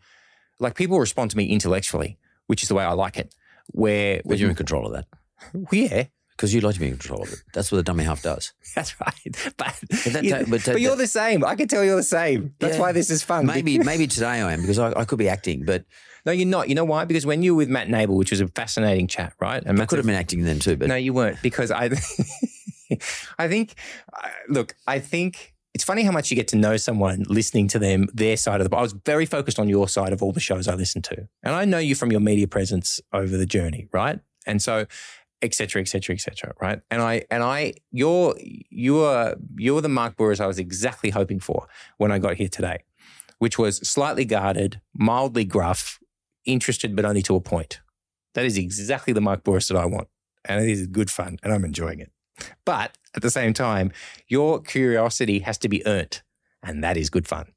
like people respond to me intellectually, which is the way I like it. Where But you're in control of that well, yeah, because you like to be in control of it. That's what the dummy half does. that's right. But that- you- but but you're the same. I can tell you're the same. That's Yeah. why this is fun. Maybe maybe today I am because I, I could be acting, but No, you're not. You know why? Because when you were with Matt Nable, which was a fascinating chat, right? And I Matt's could have been acting then too. But No, you weren't. Because I, I think, uh, look, I think it's funny how much you get to know someone listening to them, their side of the. I was very focused on your side of all the shows I listened to, and I know you from your media presence over the journey, right? And so, et cetera, et cetera, et cetera, right? And I, and I, you're, you're, you're the Mark Bouris I was exactly hoping for when I got here today, which was slightly guarded, mildly gruff, interested, but only to a point. That is exactly the Mark Bouris that I want. And it is good fun and I'm enjoying it. But at the same time, your curiosity has to be earned. And that is good fun.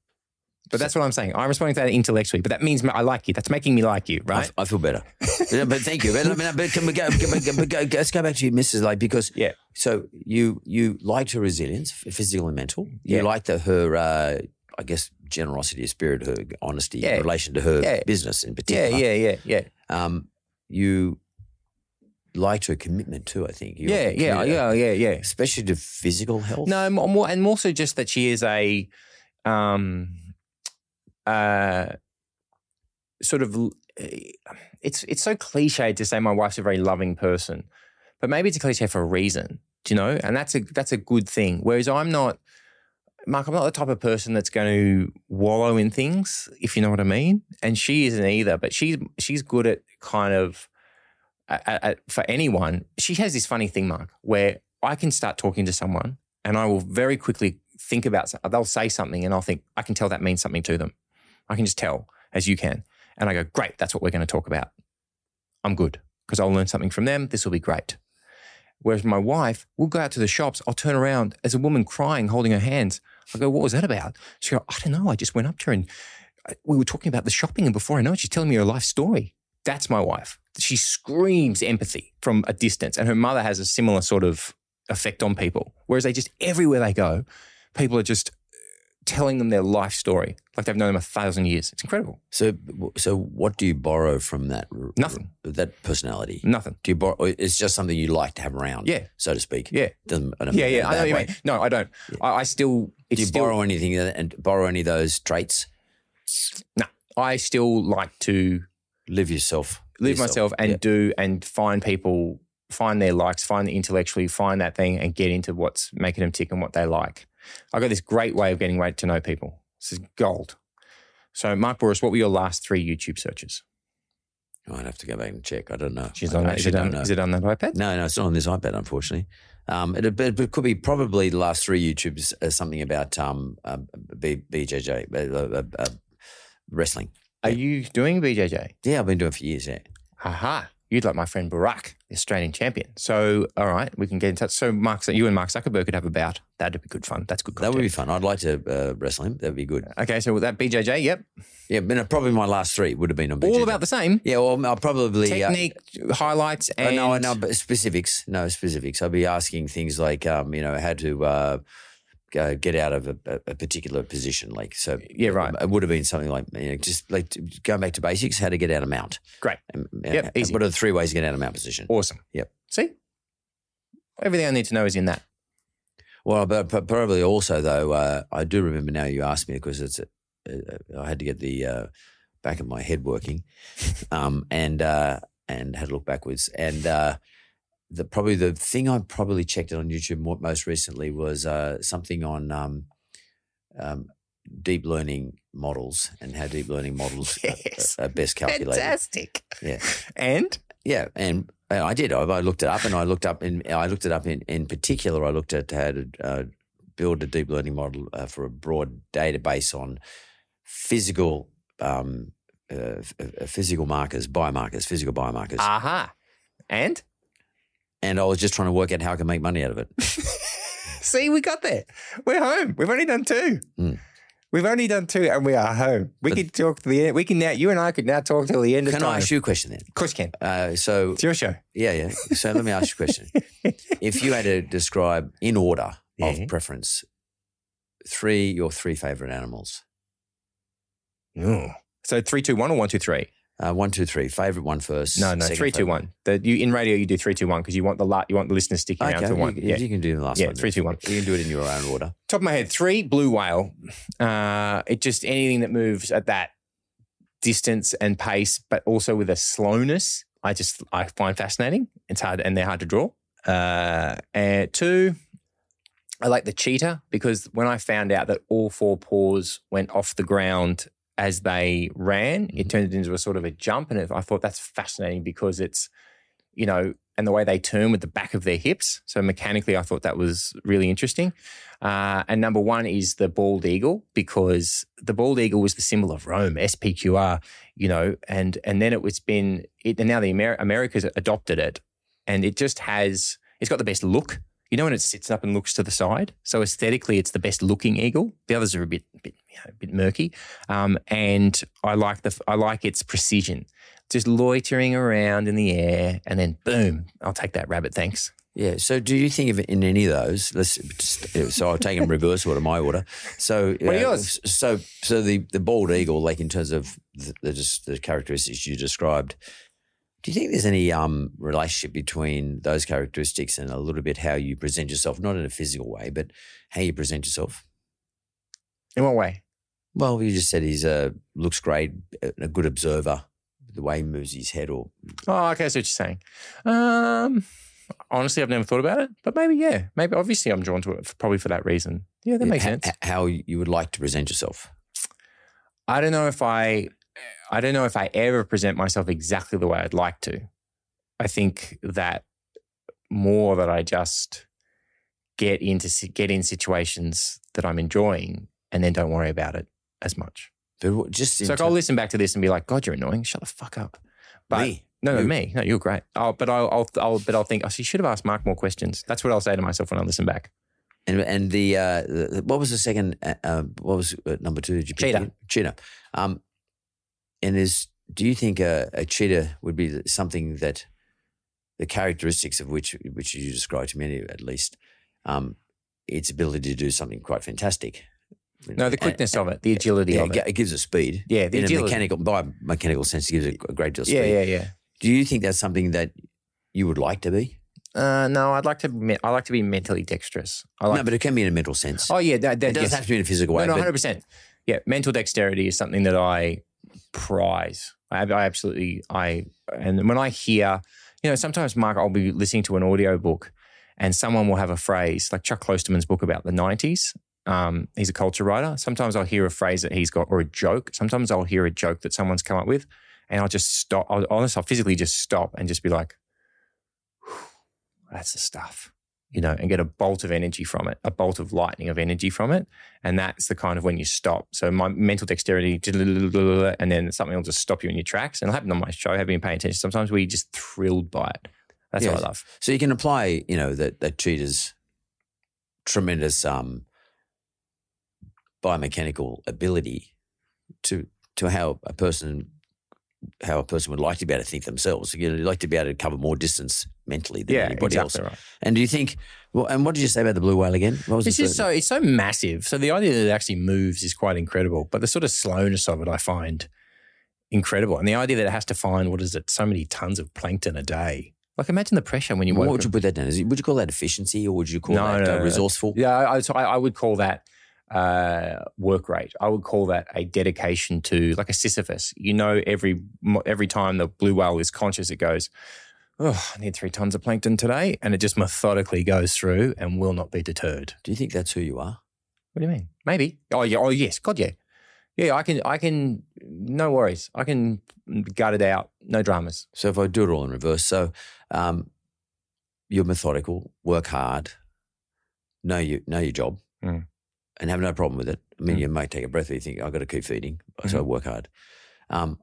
But that's what I'm saying. I'm responding to that intellectually, but that means I like you. That's making me like you, right? I feel better. but, but thank you. But, I mean, but can we go, can we go, but go? Let's go back to you, Mrs. Like because Yeah. So you you liked her resilience, physical and mental. You Yeah. liked the, her. Uh, I guess, generosity of spirit, her honesty Yeah. in relation to her Yeah. business in particular. yeah, yeah, yeah. Yeah. Um, you liked her commitment too. I think. You Yeah, yeah, yeah, yeah, yeah. Especially to physical health. No, more, more and more so just that she is a um uh sort of it's it's so cliche to say my wife's a very loving person. But maybe it's a cliche for a reason. Do you know? And that's a that's a good thing. Whereas I'm not Mark, I'm not the type of person that's going to wallow in things, if you know what I mean. And she isn't either. But she's she's good at kind of at, at, for anyone. She has this funny thing, Mark, where I can start talking to someone, and I will very quickly think about. They'll say something, and I'll think I can tell that means something to them. I can just tell, as you can, and I go, great, that's what we're going to talk about. I'm good because I'll learn something from them. This will be great. Whereas my wife, we'll go out to the shops. I'll turn around as a woman crying, holding her hands. I go, what was that about? She go, I don't know. I just went up to her and uh, we were talking about the shopping. And before I know it, she's telling me her life story. That's my wife. She screams empathy from a distance. And her mother has a similar sort of effect on people. Whereas they just, everywhere they go, people are just telling them their life story like they've known them a thousand years. It's incredible. So, so what do you borrow from that? Nothing. That personality. Nothing. Do you borrow? It's just something you like to have around. Yeah. so to speak. Yeah. Doesn't. I don't Yeah, yeah. I know you mean. No, I don't. I, I still, Do you still, borrow anything and borrow any of those traits? no, I still like to Live yourself. live yourself. myself and Yeah. do and find people, find their likes, find the intellectually, find that thing and get into what's making them tick and what they like. I got this great way of getting right to know people. This is gold. So, Mark Bouris, what were your last three YouTube searches? I'd have to go back and check. I don't know. She's on. Is it on, is it on that iPad? No, no, it's not on this iPad, unfortunately. Um, it, it, could be probably the last three YouTubes uh, something about um, uh, B, BJJ uh, uh, uh, wrestling. Are you doing BJJ? Yeah, I've been doing it for years. Yeah, Aha. You'd like my friend Barack, the Australian champion. So, all right, we can get in touch. So, Mark, you and Mark Zuckerberg could have a bout. That'd be good fun. That's good that would be fun. I'd like to uh, wrestle him. That'd be good. Okay, so with that BJJ, yep. Yeah, but no, probably my last three would have been on BJJ. All about the same. Yeah, well, I'll probably uh, Technique, highlights, Uh, and no, no, but specifics. No specifics. I'll be asking things like, um, you know, how to uh, go, get out of a, a- a particular position. Like, so Yeah, right. It would have been something like, you know, just like going back to basics, how to get out of mount. Great. And, Yep, and easy. What are the three ways to get out of mount position? Awesome. Yep. See? Everything I need to know is in that. Well, but, but probably also though, uh, I do remember now you asked me because it's, uh, I had to get the uh, back of my head working, um, and uh, and had to look backwards. And uh, the probably the thing I probably checked it on YouTube mo- most recently was uh, something on um, um, deep learning models and how deep learning models are- Yes. are, best calculated. Fantastic. Yeah. And Yeah, and I did. I, I looked it up, and I looked up in. I looked it up in. In particular, I looked at how to uh, build a deep learning model uh, for a broad database on physical, um, uh, uh, physical markers, biomarkers, physical biomarkers, aha. And and I was just trying to work out how I can make money out of it. see, we got there. We're home. We've only done two. Mm. We've only done two, and we are home. We could talk to the end. We can now. You and I could now talk till the end of Can time. I ask you a question then? Of course, you can. Uh, so It's your show. yeah, yeah. So let me ask you a question. if you had to describe in order Yeah. of preference, three your three favorite animals. Oh. So three, two, one, or one, two, three. Uh, one, two, three. Favorite one first. No, no, second three, two, one. The, you in radio you do three, two, one because you want the la- you want the listeners sticking around Okay, to one. You, yeah. you can do the last Yeah, one. three, two, one. You can do it in your own order. Top of my head, three blue whale. Uh, it just anything that moves at that distance and pace, but also with a slowness. I just I find fascinating. It's hard and they're hard to draw. Uh, and two, I like the cheetah because when I found out that all four paws went off the ground as they ran, it turned it into a sort of a jump, and it, I thought that's fascinating because it's you know, and the way they turn with the back of their hips. So mechanically, I thought that was really interesting. Uh, and number one is the bald eagle because the bald eagle was the symbol of Rome, SPQR, you know, and and then it was been it, and now the Amer- America's adopted it, and it just has it's got the best look. You know when it sits up and looks to the side. So aesthetically, it's the best looking eagle. The others are a bit, bit you know, a bit murky, um, and I like the I like its precision just loitering around in the air, and then boom, I'll take that rabbit, thanks. Yeah. So, do you think of it in any of those? Let's. Just, so, I'll take them reverse order, my order. So, What are uh, yours? So, so the the bald eagle, like in terms of the the, just the characteristics you described, do you think there's any um relationship between those characteristics and a little bit how you present yourself, not in a physical way, but how you present yourself? In what way? Well, you just said he's a looks great, a good observer, the way he moves his head, or Oh, okay. I see what you're saying. Um, honestly, I've never thought about it, but maybe yeah. Maybe obviously I'm drawn to it for, probably for that reason. Yeah, that makes h- sense. h- How you would like to present yourself. I don't know if I, I don't know if I ever present myself exactly the way I'd like to. I think that more that I just get into get in situations that I'm enjoying and then don't worry about it as much. But just So like, I'll listen back to this and be like, "God, you're annoying. Shut the fuck up." But Me? no, no, You? me. No, you're great. Oh, but I'll, I'll, I'll, but I'll think. Oh, she should have asked Mark more questions. That's what I'll say to myself when I listen back. And and the, uh, the what was the second? Uh, uh, what was uh, number two? Did you Cheetah. Cheetah. Um, and is do you think a, a cheetah would be something that the characteristics of which which you described to me at least, um, its ability to do something quite fantastic. No, the And- quickness of it, the agility yeah, of it, it. gives it speed. Yeah, the in agility. a mechanical by a mechanical sense, it gives it a great deal of speed. Yeah, yeah, yeah. Do you think that's something that you would like to be? Uh, no, I'd like to. Me- I like to be mentally dexterous. I like. no, but it can be in a mental sense. oh yeah, that, that it doesn't yes. have to be in a physical way. No, no, hundred percent. Yeah, mental dexterity is something that I prize. I, I absolutely I and when I hear, you know, sometimes Mark, I'll be listening to an audio book, and someone will have a phrase like Chuck Klosterman's book about the nineties. Um, he's a culture writer. Sometimes I'll hear a phrase that he's got or a joke. Sometimes I'll hear a joke that someone's come up with, and I'll just stop. I'll, honestly, I'll physically just stop and just be like, "That's the stuff." You know, and get a bolt of energy from it, a bolt of lightning of energy from it. And that's the kind of when you stop. So my mental dexterity, and then something will just stop you in your tracks. And it happened on my show, I've been paying attention. Sometimes we're just thrilled by it. That's what I love. So you can apply, you know, that that cheetah's tremendous um, biomechanical ability to to how a person how a person would like to be able to think themselves. You know, you'd like to be able to cover more distance mentally than Yeah, anybody exactly else. right. And do you think? Well, and what did you say about the blue whale again? What was It's just so it's so massive. So the idea that it actually moves is quite incredible. But the sort of slowness of it, I find incredible. And the idea that it has to find what is it, so many tons of plankton a day. Like imagine the pressure when you What would you put that down? Is it, would you call that efficiency, or would you call No, that no, uh, no. resourceful? Yeah, I, I- so I I would call that uh, work rate. I would call that a dedication to like a Sisyphus. You know, every every time the blue whale is conscious, it goes, "Oh, I need three tons of plankton today," and it just methodically goes through and will not be deterred. Do you think that's who you are? What do you mean? Maybe. Oh yeah. Oh yes. God yeah. Yeah. I can. I can. No worries. I can gut it out. No dramas. So if I do it all in reverse, so um, you're methodical, work hard, know you know your job, Mm. and have no problem with it. I mean, Mm. you may take a breath, where you think I've got to keep feeding, so Mm-hmm. I work hard. Um,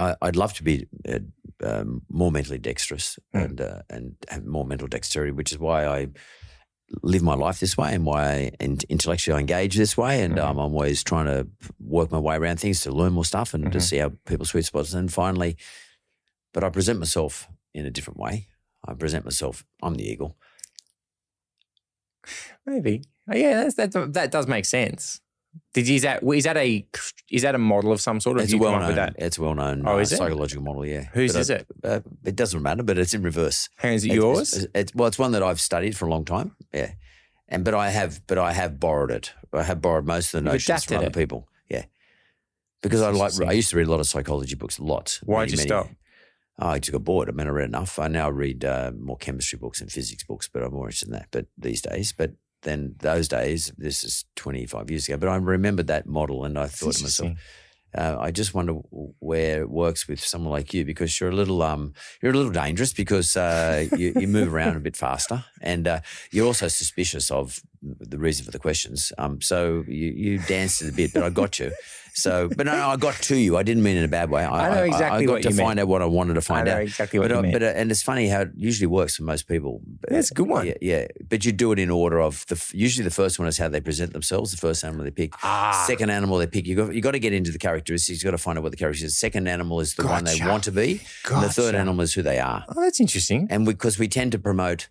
I, I'd love to be uh, um, more mentally dexterous Mm. and uh, and have more mental dexterity, which is why I live my life this way and why I, and intellectually I engage this way. And Mhm. um, I'm always trying to work my way around things to learn more stuff and to Mhm. see how people's sweet spots. And finally, but I present myself in a different way. I present myself, I'm the eagle. Maybe. Yeah. That's, that that does make sense. Did is that is that a is that a model of some sort? Or It's well known. that? it's well known Oh, uh, it? psychological model, yeah. Whose But is I- it? Uh, it doesn't matter, but it's in reverse. Is it yours? It's, it's, well, it's one that I've studied for a long time. Yeah, and but I have, but I have borrowed it. I have borrowed most of the notions from other it. people. Yeah, because I like. I used to read a lot of psychology books, lots. Why'd many, you many- stop? Oh, I just got bored. I mean, I read enough. I now read uh, more chemistry books and physics books, but I'm more interested in that. But these days, but then those days, this is 25 years ago. But I remembered that model, and I thought to myself, uh, I just wonder where it works with someone like you because you're a little um you're a little dangerous because uh, you, you move around a bit faster and uh, you're also suspicious of the reason for the questions. Um, so you you danced a bit, but I got you. So, but no, I got to you. I didn't mean in a bad way. I know exactly I, got what to you find meant. out what I wanted to find know out. exactly what but, you uh, meant. But uh, and it's funny how it usually works for most people. That's a good one. Yeah, yeah. But you do it in order of the usually the first one is how they present themselves. The first animal they pick. Ah. Second animal they pick. You got you got to get into the characteristics. You got to find out what the characteristics. is. Second animal is the one they want to be. And the third animal is who they are. Oh, that's interesting. And because we, tend to promote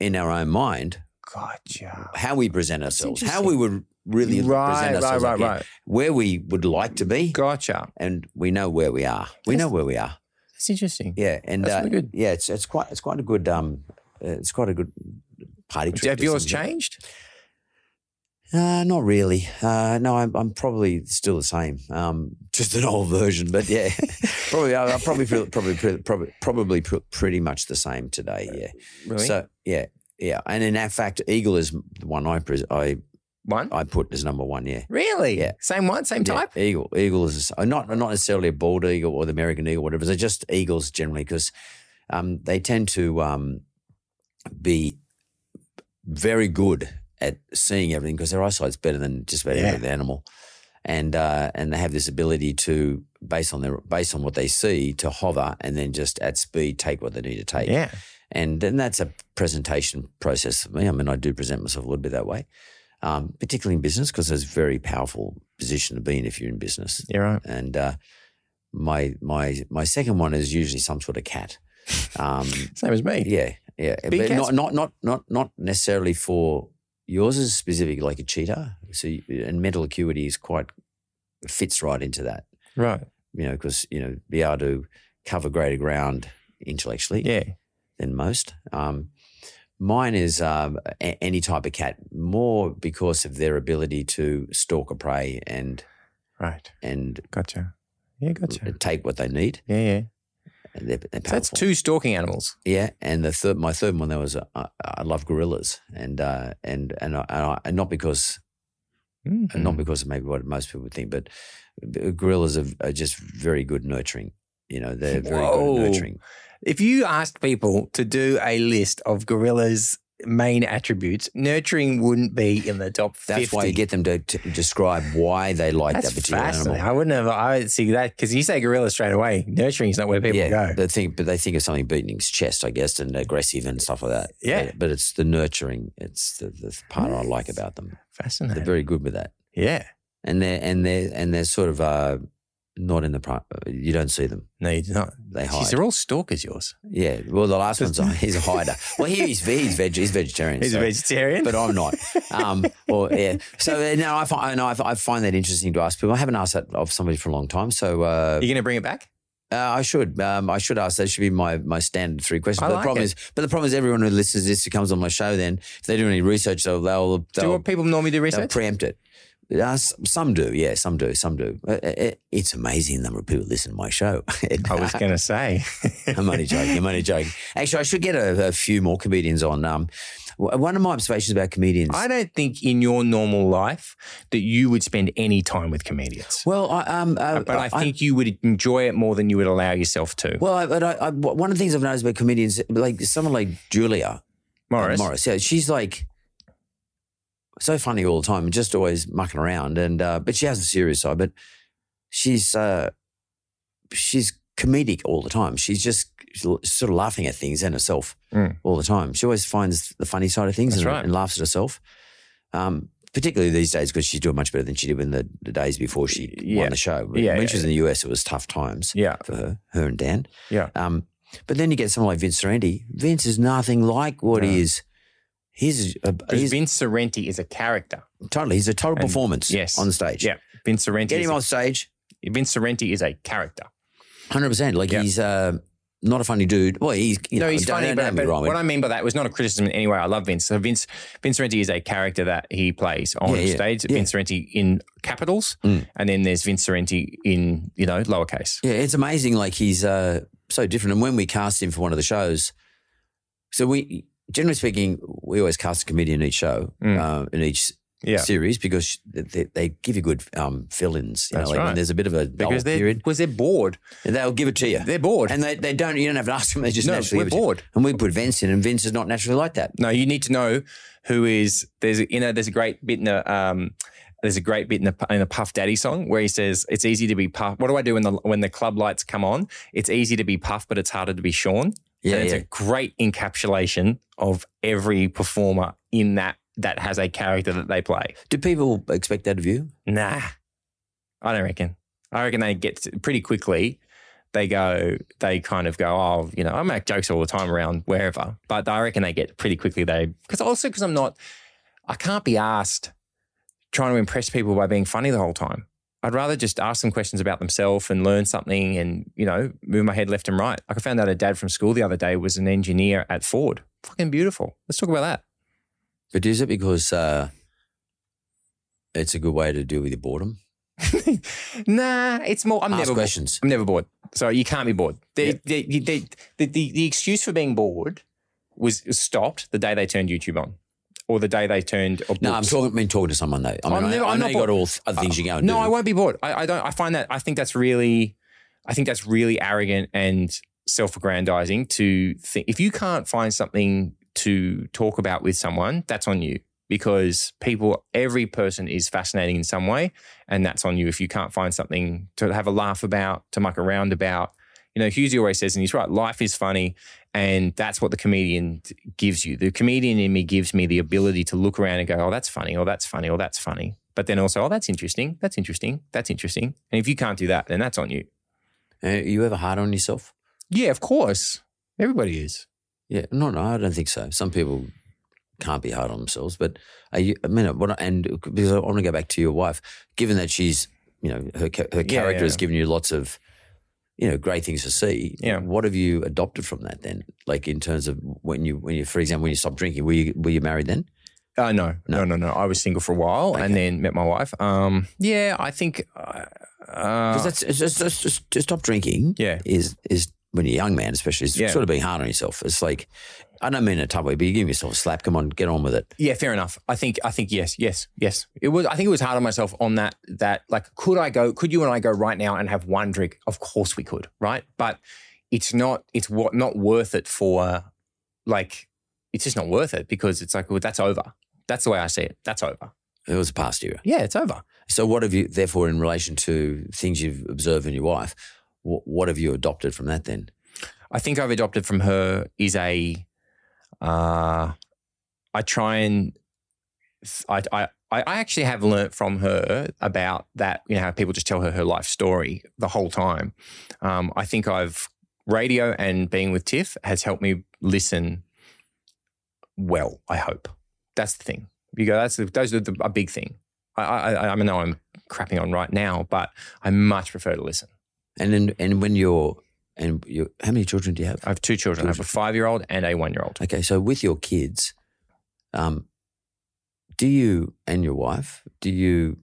in our own mind Gotcha. how we present ourselves, how we would really Right, present right, ourselves, right, up here, right. where we would like to be, Gotcha. and we know where we are. We know where we are. That's interesting. Yeah, and That's uh, good. yeah, it's it's quite it's quite a good um, uh, it's quite a good party trick. Have yours changed? Uh, not really. Uh, no, I'm, I'm probably still the same. Um, just an old version, but yeah, probably I, I probably feel probably probably probably pr- pretty much the same today. Yeah. Really? So yeah, yeah, and in that fact, Eagle is the one I pres- I One? I put as number one. Yeah. Really? Yeah. Same one, same Yeah, type? eagle. Eagle is not not necessarily a bald eagle or the American eagle, whatever. They're just eagles generally because um, they tend to um, be very good at seeing everything because their eyesight's better than just about Yeah. every other animal, and uh, and they have this ability to based on their based on what they see to hover and then just at speed take what they need to take. Yeah. And and that's a presentation process for me. I mean, I do present myself a little bit that way, um, particularly in business because it's a very powerful position to be in if you're in business. You're right. And uh, my my my second one is usually some sort of cat. Um, Same as me. yeah, yeah, Big but cats? not not not not not necessarily for yours is specific like a cheetah. So you, and mental acuity is quite fits right into that. Right. You know, because you know be able to cover greater ground intellectually Yeah. than most. Um, mine is um, a- any type of cat, more because of their ability to stalk a prey and Right. and Gotcha. Yeah, gotcha. take what they need. Yeah, yeah. And they're, they're So that's two stalking animals. Yeah, and the third, my third one, there was uh, I, I love gorillas, and uh, and and I, and, I, and not because Mm. not because of maybe what most people would think, but gorillas are, are just very good nurturing. You know, they're very Whoa. good at nurturing. If you asked people to do a list of gorillas' main attributes, nurturing wouldn't be in the top 50. That's why you get them to, to describe why they like That's that particular fascinating. animal. I wouldn't have. I would see that because you say gorilla straight away. Nurturing is not where people yeah, go. They think, but they think of something beating his chest, I guess, and aggressive and stuff like that. Yeah. but, but it's the nurturing. It's the, the part I like about them. Fascinating. They're very good with that, yeah. and they're and they're and they're sort of uh, not in the pri You don't see them. No, you do not. They Jeez, hide. they're all stalkers. Yours. Yeah. Well, the last one's a, he's a hider. Well, he, he's he's, veg, he's vegetarian. He's so- a vegetarian, but I'm not. Um, or yeah. So uh, no, I find no, I, I find that interesting to ask people. I haven't asked that of somebody for a long time. So uh, you're going to bring it back. uh, I should. Um, I should ask. That should be my my standard three questions. I but like the problem it. is, but the problem is, everyone who listens to this who comes on my show, then if they do any research, they'll they'll, Do they'll, what people normally do research? preempt it. Uh, some do, yeah, some do, some do. Uh, uh, It's amazing the number of people listen to my show. I was going to say. I'm only joking. I'm only joking. Actually, I should get a, a few more comedians on. Um, one of my observations about comedians. I don't think in your normal life that you would spend any time with comedians. well, I, um, uh, but I think you would enjoy it more than you would allow yourself to. Well, I, but I, I, one of the things I've noticed about comedians, like someone like Julia Morris. uh, Morris, yeah, she's like so funny all the time, and just always mucking around. And uh, but she has a serious side, but she's uh, she's comedic all the time. She's just sort of laughing at things and herself Mm. all the time. She always finds the funny side of things and, right. and laughs at herself. Um, particularly these days because she's doing much better than she did in the, the days before she Yeah. won the show. When Yeah, she yeah, was in the US, it was tough times Yeah. for her, her and Dan. Yeah. Um, but then you get someone like Vince Sorrenti. Vince is nothing like what he is. He's, a, Because he's Vince Sorrenti is a character. totally. He's a total And- performance. yes. on stage. Yeah. Vince Sorrenti. get him on stage. Vince Sorrenti is a character. Hundred percent. Like Yeah. he's uh, not a funny dude. Well, he's you no, know, he's don't- funny, don't but, but wrong. what I mean by that was not a criticism in any way. I love Vince. So Vince Vince Sorrenti is a character that he plays on yeah, stage. yeah. Vince Sorrenti in capitals, Mm. and then there's Vince Sorrenti in you know lowercase. Yeah, it's amazing. Like he's uh, so different. And when we cast him for one of the shows, so we generally speaking, we always cast a comedian in each show, Mm. uh, in each Yeah. series because they, they give you good um, fill-ins. You That's know, like right. when there's a bit of a Because they're period, because they're bored. they'll give it to you. They're bored. and they, they don't. You don't have to ask them. They just No, naturally we're give it to you. bored. And we put Vince in, and Vince is not naturally like that. No, you need to know who is there's a, you know there's a great bit in a um there's a great bit in the in the Puff Daddy song where he says it's easy to be Puff. What do I do when the when the club lights come on? It's easy to be Puff, but it's harder to be Sean. Yeah, and it's yeah. a great encapsulation of every performer in that that has a character that they play. Do people expect that of you? Nah, I don't reckon. I reckon they get pretty quickly. they go, they kind of go, oh, you know, I make jokes all the time around wherever, but I reckon they get pretty quickly. They because also because I'm not, I can't be asked trying to impress people by being funny the whole time. I'd rather just ask them questions about themselves and learn something and, you know, move my head left and right. Like I found out a dad from school the other day was an engineer at Ford. Fucking beautiful. Let's talk about that. But is it because uh, it's a good way to deal with your boredom? nah, it's more. I'm Ask never questions. I'm never bored. So you can't be bored. The, the, the, the, the, the, the excuse for being bored was stopped the day they turned YouTube on, or the day they turned. Or No, I'm talking. been talking to someone though. I mean, I'm never- I I'm know not you got all th- other things you go and No, do. I won't be bored. I, I don't. I find that. I think that's really. I think that's really arrogant and self-aggrandizing to think. If you can't find something to talk about with someone, that's on you. Because people, every person is fascinating in some way, and that's on you. If you can't find something to have a laugh about, to muck around about, you know, Hughesy always says, and he's right, life is funny. And that's what the comedian gives you. The comedian in me gives me the ability to look around and go, oh, that's funny, or that's funny, or that's funny. But then also, oh, that's interesting, that's interesting, that's interesting. And if you can't do that, then that's on you. Are you ever hard on yourself? Yeah, of course. Everybody is. Yeah, no, no, I don't think so. Some people can't be hard on themselves, but are you? I mean? And because I want to go back to your wife, given that she's, you know, her her Yeah, character yeah. has given you lots of, you know, great things to see. Yeah. What have you adopted from that then? Like in terms of when you, when you, for example, when you stopped drinking, were you were you married then? Uh, no, no, no, no. I was single for a while and then met my wife. Um, yeah, I think. Uh, Because that's just, just, just to stop drinking. Yeah. is is when you're a young man, especially, is Yeah. sort of being hard on yourself. It's like I don't mean in a tough way, but you give yourself a slap. Come on, get on with it. Yeah, fair enough. I think I think yes, yes, yes. It was I think it was hard on myself on that that like could I go could you and I go right now and have one drink? Of course we could, right? But it's not it's what not worth it for like it's just not worth it because it's like well that's over. That's the way I see it. That's over. It was a past year. Yeah, it's over. So, what have you, therefore, in relation to things you've observed in your wife, what, what have you adopted from that then? I think I've adopted from her is a uh I try and I, I I actually have learnt from her about that, you know, how people just tell her her life story the whole time. Um, I think I've radio and being with Tiff has helped me listen well. I hope that's the thing. You go, that's the, those are the, a big thing. I, I, I know I'm crapping on right now, but I much prefer to listen. And then, and when you're, and you, how many children do you have? I have two children. I have a five year old and a one year old. Okay, so with your kids, um, do you and your wife do you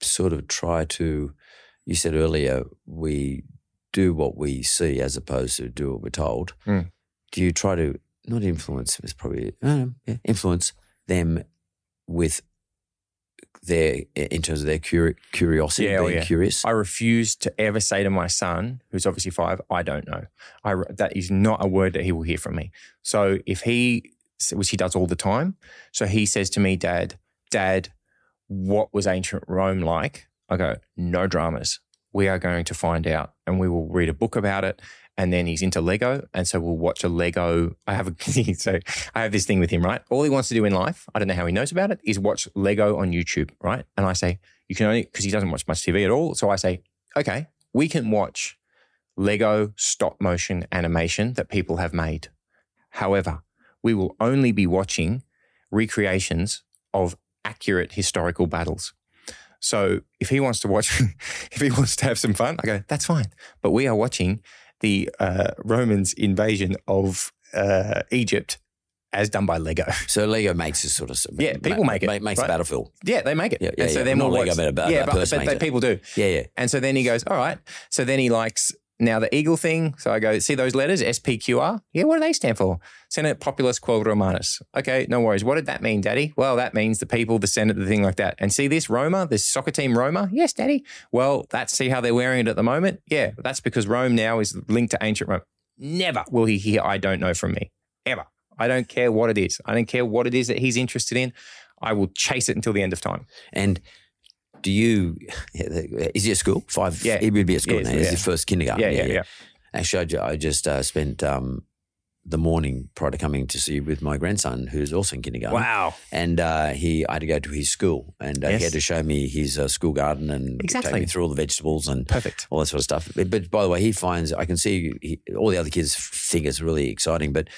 sort of try to? You said earlier we do what we see as opposed to do what we're told. Mm. Do you try to not influence? Is probably yeah, influence them with their in terms of their curi- curiosity, Yeah, oh, being yeah. curious. I refuse to ever say to my son, who's obviously five, I don't know. I, that is not a word that he will hear from me. So if he, which he does all the time, so he says to me, Dad, Dad, what was ancient Rome like? I go, no dramas. We are going to find out and we will read a book about it. And then he's into Lego. And so we'll watch a Lego. I have a, so I have this thing with him, right? All he wants to do in life, I don't know how he knows about it, is watch Lego on YouTube, right? And I say, you can only, because he doesn't watch much TV at all. So I say, okay, we can watch Lego stop motion animation that people have made. However, we will only be watching recreations of accurate historical battles. So if he wants to watch, if he wants to have some fun, I go, that's fine. But we are watching the uh, Romans' invasion of uh, Egypt as done by Lego. So Lego makes this sort of Yeah, people make it, makes right? battlefield. Yeah, they make it. Yeah, yeah, and so yeah. then Not Lego, but a- yeah, a but, but, but people do. Yeah, yeah. And so then he goes, all right. So then he likes now the eagle thing. So I go, see those letters, SPQR? Yeah, what do they stand for? Senate Populus Quo Romanus. Okay, no worries. What did that mean, Daddy? Well, that means the people, the Senate, the thing like that. And see this Roma, this soccer team Roma? Yes, Daddy. Well, that's see how they're wearing it at the moment? Yeah, that's because Rome now is linked to ancient Rome. Never will he hear I don't know from me. Ever. I don't care what it is. I don't care what it is that he's interested in. I will chase it until the end of time. And do you? Is he at school? Five. Yeah. he would be at school Yeah, now. yeah. It's his first kindergarten. Yeah, yeah, yeah. Actually, I, I just uh, spent um, the morning prior to coming to see you with my grandson, who's also in kindergarten. Wow. And uh, he, I had to go to his school, and uh, Yes. he had to show me his uh, school garden and take Exactly. me through all the vegetables and Perfect. all that sort of stuff. But, but by the way, he finds I can see he, all the other kids think it's really exciting, but.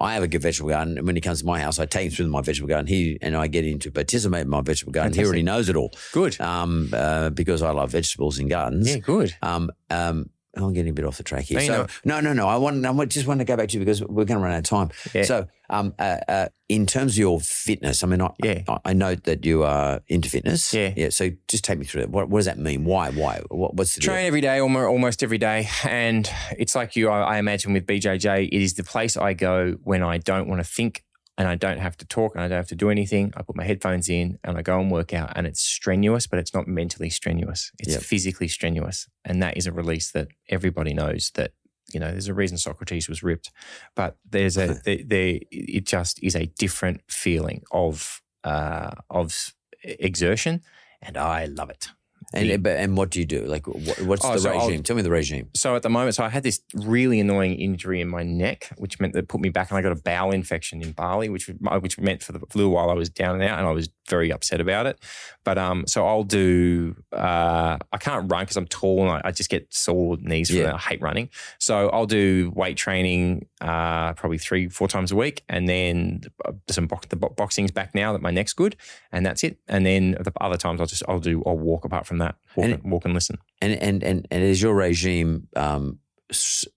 I have a good vegetable garden, and when he comes to my house, I take him through my vegetable garden. He and I get in to participate in my vegetable garden. He already knows it all, Good. um, uh, because I love vegetables and gardens. Yeah, good. Um, um, I'm getting a bit off the track here. No, So, no, no, no. I want. I just want to go back to you because we're going to run out of time. Yeah. So, um, uh, uh, in terms of your fitness, I mean, I, Yeah. I, I note that you are into fitness. Yeah. Yeah. So, just take me through it. What, what does that mean? Why? Why? What, what's the Train deal? every day, almost, almost every day. And it's like you, I, I imagine with BJJ, it is the place I go when I don't want to think and I don't have to talk and I don't have to do anything. I put my headphones in and I go and work out. And it's strenuous, but it's not mentally strenuous. It's Yep. physically strenuous. And that is a release that everybody knows that, you know, there's a reason Socrates was ripped. But there's a, there, there, it just is a different feeling of, uh, of exertion. And I love it. And but, and what do you do? Like, what, what's Oh, the so I'll- regime? Tell me the regime. So at the moment, so I had this really annoying injury in my neck, which meant that put me back, and I got a bowel infection in Bali, which which meant for the flu while I was down and out, and I was very upset about it. But um, so I'll do. Uh, I can't run because I'm tall and I, I just get sore knees from Yeah. that. I hate running. So I'll do weight training, uh, probably three four times a week, and then uh, some box, the boxing's back now that my neck's good, and that's it. And then the other times I'll just I'll do I'll walk apart from that, walk And and, walk and listen. And and and and is your regime um,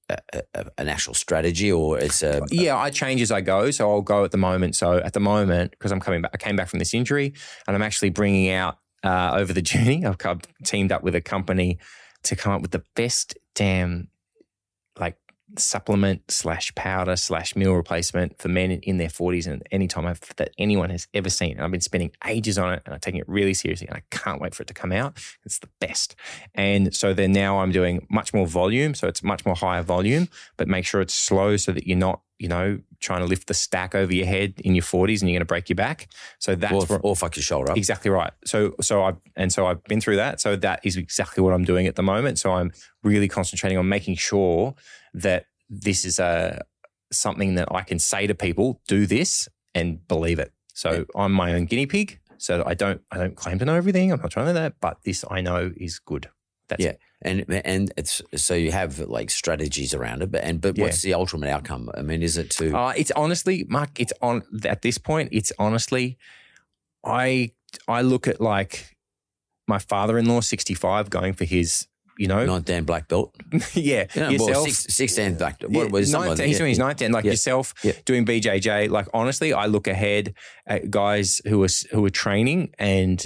a, a, an actual strategy or it's a Yeah, I change as I go. So I'll go at the moment. So at the moment, because I'm coming back, I came back from this injury, and I'm actually bringing out uh, over the journey. I've, I've teamed up with a company to come up with the best damn supplement slash powder slash meal replacement for men in, their 40s and any time I've, that anyone has ever seen. And I've been spending ages on it and I'm taking it really seriously and I can't wait for it to come out. It's the best. And so then now I'm doing much more volume. So it's much more higher volume, but make sure it's slow so that you're not, you know, trying to lift the stack over your head in your 40s and you're going to break your back. So that's or, or fuck your shoulder up? Exactly right. So so I and so I've been through that. So that is exactly what I'm doing at the moment. So I'm really concentrating on making sure that this is a something that I can say to people, do this and believe it. So I'm my own guinea pig. So I don't I don't claim to know everything. I'm not trying to do that, but this I know is good. That's Yeah, it. And and it's so you have like strategies around it, but and but Yeah. what's the ultimate outcome? I mean, is it to Uh, it's honestly, Mark. It's on at this point. It's honestly, I I look at like my father-in-law, sixty-five, going for his, you know, ninth dan black belt? yeah, You know, well, yourself. six, six dan black. Yeah, What was ninth, something? he's doing his ninth ten, like Yeah. yourself Yeah. doing BJJ. Like honestly, I look ahead at guys who are who are training, and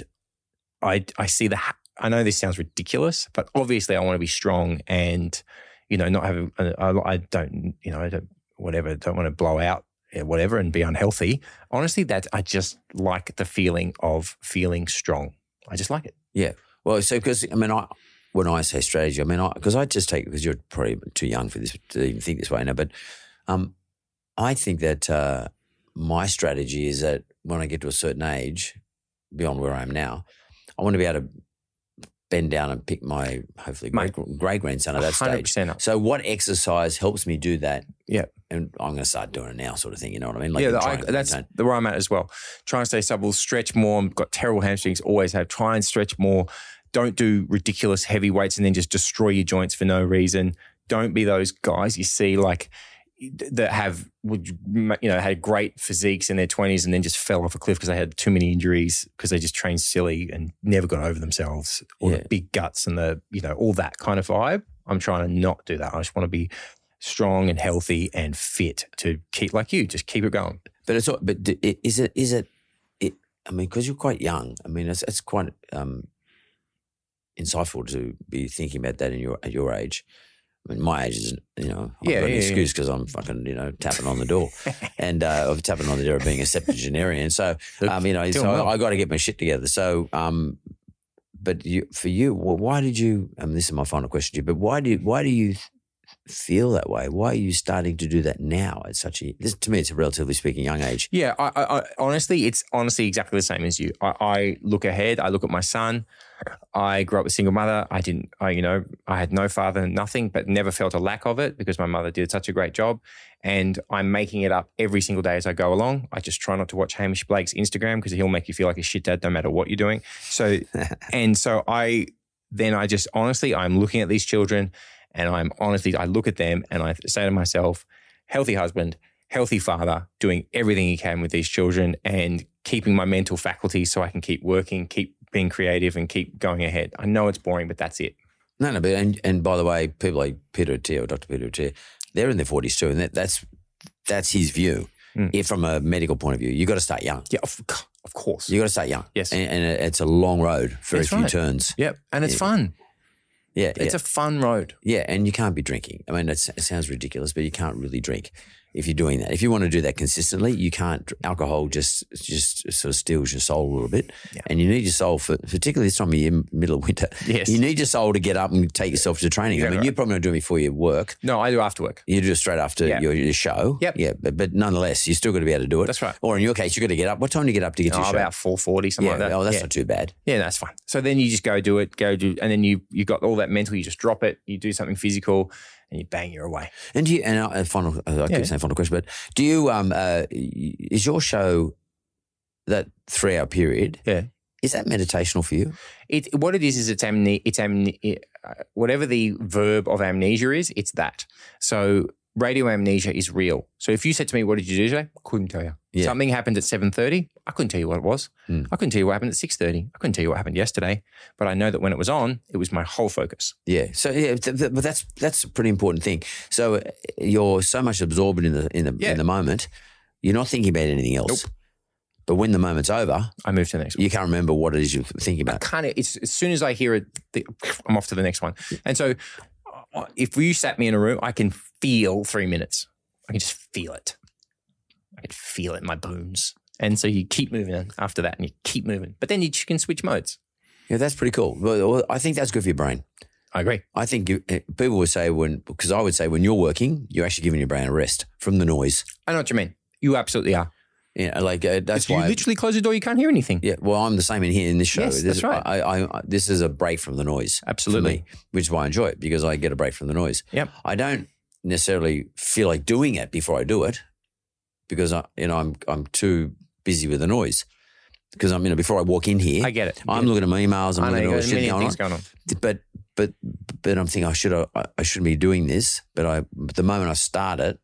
I I see the. I know this sounds ridiculous, but obviously, I want to be strong and you know not have. I, I don't you know I don't whatever don't want to blow out whatever and be unhealthy. Honestly, that I just like the feeling of feeling strong. I just like it. Yeah. Well, so because I mean, I when I say strategy, I mean because I, just take because you're probably too young for this to even think this way now, but um, I think that uh, my strategy is that when I get to a certain age, beyond where I am now, I want to be able to bend down and pick my hopefully great, great grandson at that stage. 100% up. So, what exercise helps me do that? Yeah. And I'm going to start doing it now, sort of thing. You know what I mean? yeah, and I, that's maintain. the where I'm at as well. Try and stay supple, stretch more. I've got terrible hamstrings, always have. Try and stretch more. Don't do ridiculous heavy weights and then just destroy your joints for no reason. Don't be those guys you see like that have would you know had great physiques in their 20s and then just fell off a cliff because they had too many injuries because they just trained silly and never got over themselves or Yeah. the big guts and the you know all that kind of vibe. I'm trying to not do that. I just want to be strong and healthy and fit to keep like you just keep it going. But it's all- but is it is it? it I mean, because you're quite young. I mean, it's it's quite um, insightful to be thinking about that in your at your age. I mean, my age is you know I've Yeah, got an yeah, excuse because I'm fucking you know tapping on the door and uh, of tapping on the door of being a septuagenarian. So um, you know, so well. I got to get my shit together. So um, but you for you, well, why did you? Um, this is my final question to you. But why do you, why do you feel that way? Why are you starting to do that now at such a this to me it's a relatively speaking young age. Yeah, I, I, I, honestly, it's honestly exactly the same as you. I, I look ahead. I look at my son. I grew up with a single mother. I didn't, I, you know, I had no father, nothing, but never felt a lack of it because my mother did such a great job. And I'm making it up every single day as I go along. I just try not to watch Hamish Blake's Instagram because he'll make you feel like a shit dad no matter what you're doing. So, and so I, then I just honestly, I'm looking at these children and I'm honestly, I look at them and I say to myself, healthy husband, healthy father, doing everything he can with these children and keeping my mental faculty so I can keep working, keep being creative and keep going ahead. I know it's boring, but that's it. No, no, but and, and by the way, people like Peter Attia or Dr. Peter Attia, they're in their forties too, and that, that's that's his view. Mm. If from a medical point of view, you got to start young. Yeah, of, of course. You got to start young. Yes. and, and it's a long road, very That's few right. turns. Yep. And it's Yeah. fun. Yeah, It's yeah. a fun road. Yeah, and you can't be drinking. I mean, it's, it sounds ridiculous, but you can't really drink if you're doing that. If you want to do that consistently, you can't. Alcohol just just sort of steals your soul a little bit, Yeah. and you need your soul for particularly this time of year, middle of winter. Yes. you need your soul to get up and take yourself to training. I mean, right. you're probably not doing it before you work. No, I do after work. You do it straight after Yeah. your, your show. Yep. Yeah, but, but nonetheless, you're still got to be able to do it. That's right. Or in your case, you got to get up. What time do you get up to get Oh, your show? about 440, something yeah. like that. Oh, that's not too bad. Yeah, that's fine. So then you just go do it, go do, and then you you got all that mental. You just drop it. You do something physical, and you bang, you're away. And do you, and uh, final, I Yeah. keep saying final question, but do you, um, uh, is your show that three hour period, Yeah. is that meditational for you? It what it is is it's amne- it's amne- uh, whatever the verb of amnesia is, it's that. So radio amnesia is real. So if you said to me, "What did you do today?" I couldn't tell you. Yeah. Something happened at seven thirty. I couldn't tell you what it was. Hmm. I couldn't tell you what happened at six thirty. I couldn't tell you what happened yesterday. But I know that when it was on, it was my whole focus. Yeah. So yeah, th- th- but that's that's a pretty important thing. So uh, you're so much absorbed in the in the Yeah. in the moment, you're not thinking about anything else. Nope. But when the moment's over, I move to the next one. you can't remember what it is you're thinking I about. kind of it's as soon as I hear it, the, I'm off to the next one. And so, uh, if you sat me in a room, I can feel three minutes. I can just feel it. I can feel it in my bones. And so you keep moving after that, and you keep moving. But then you can switch modes. Yeah, that's pretty cool. Well, I think that's good for your brain. I agree. I think you, uh, people would say when because I would say when you're working, you're actually giving your brain a rest from the noise. I know what you mean. You absolutely are. Yeah, like uh, that's If you why. literally close the door, you can't hear anything. yeah, well, I'm the same in here in this show. Yes, this, that's right. I, I, I, this is a break from the noise. Absolutely. me, which is why I enjoy it because I get a break from the noise. Yep. I don't necessarily feel like doing it before I do it because I, you know, I'm I'm too busy with the noise. Because I'm, you know, before I walk in here, I get it. I'm Yeah. looking at my emails. I'm I know looking you at all got shit going on. going on. But but but I'm thinking I should I, I shouldn't be doing this. But I the moment I start it,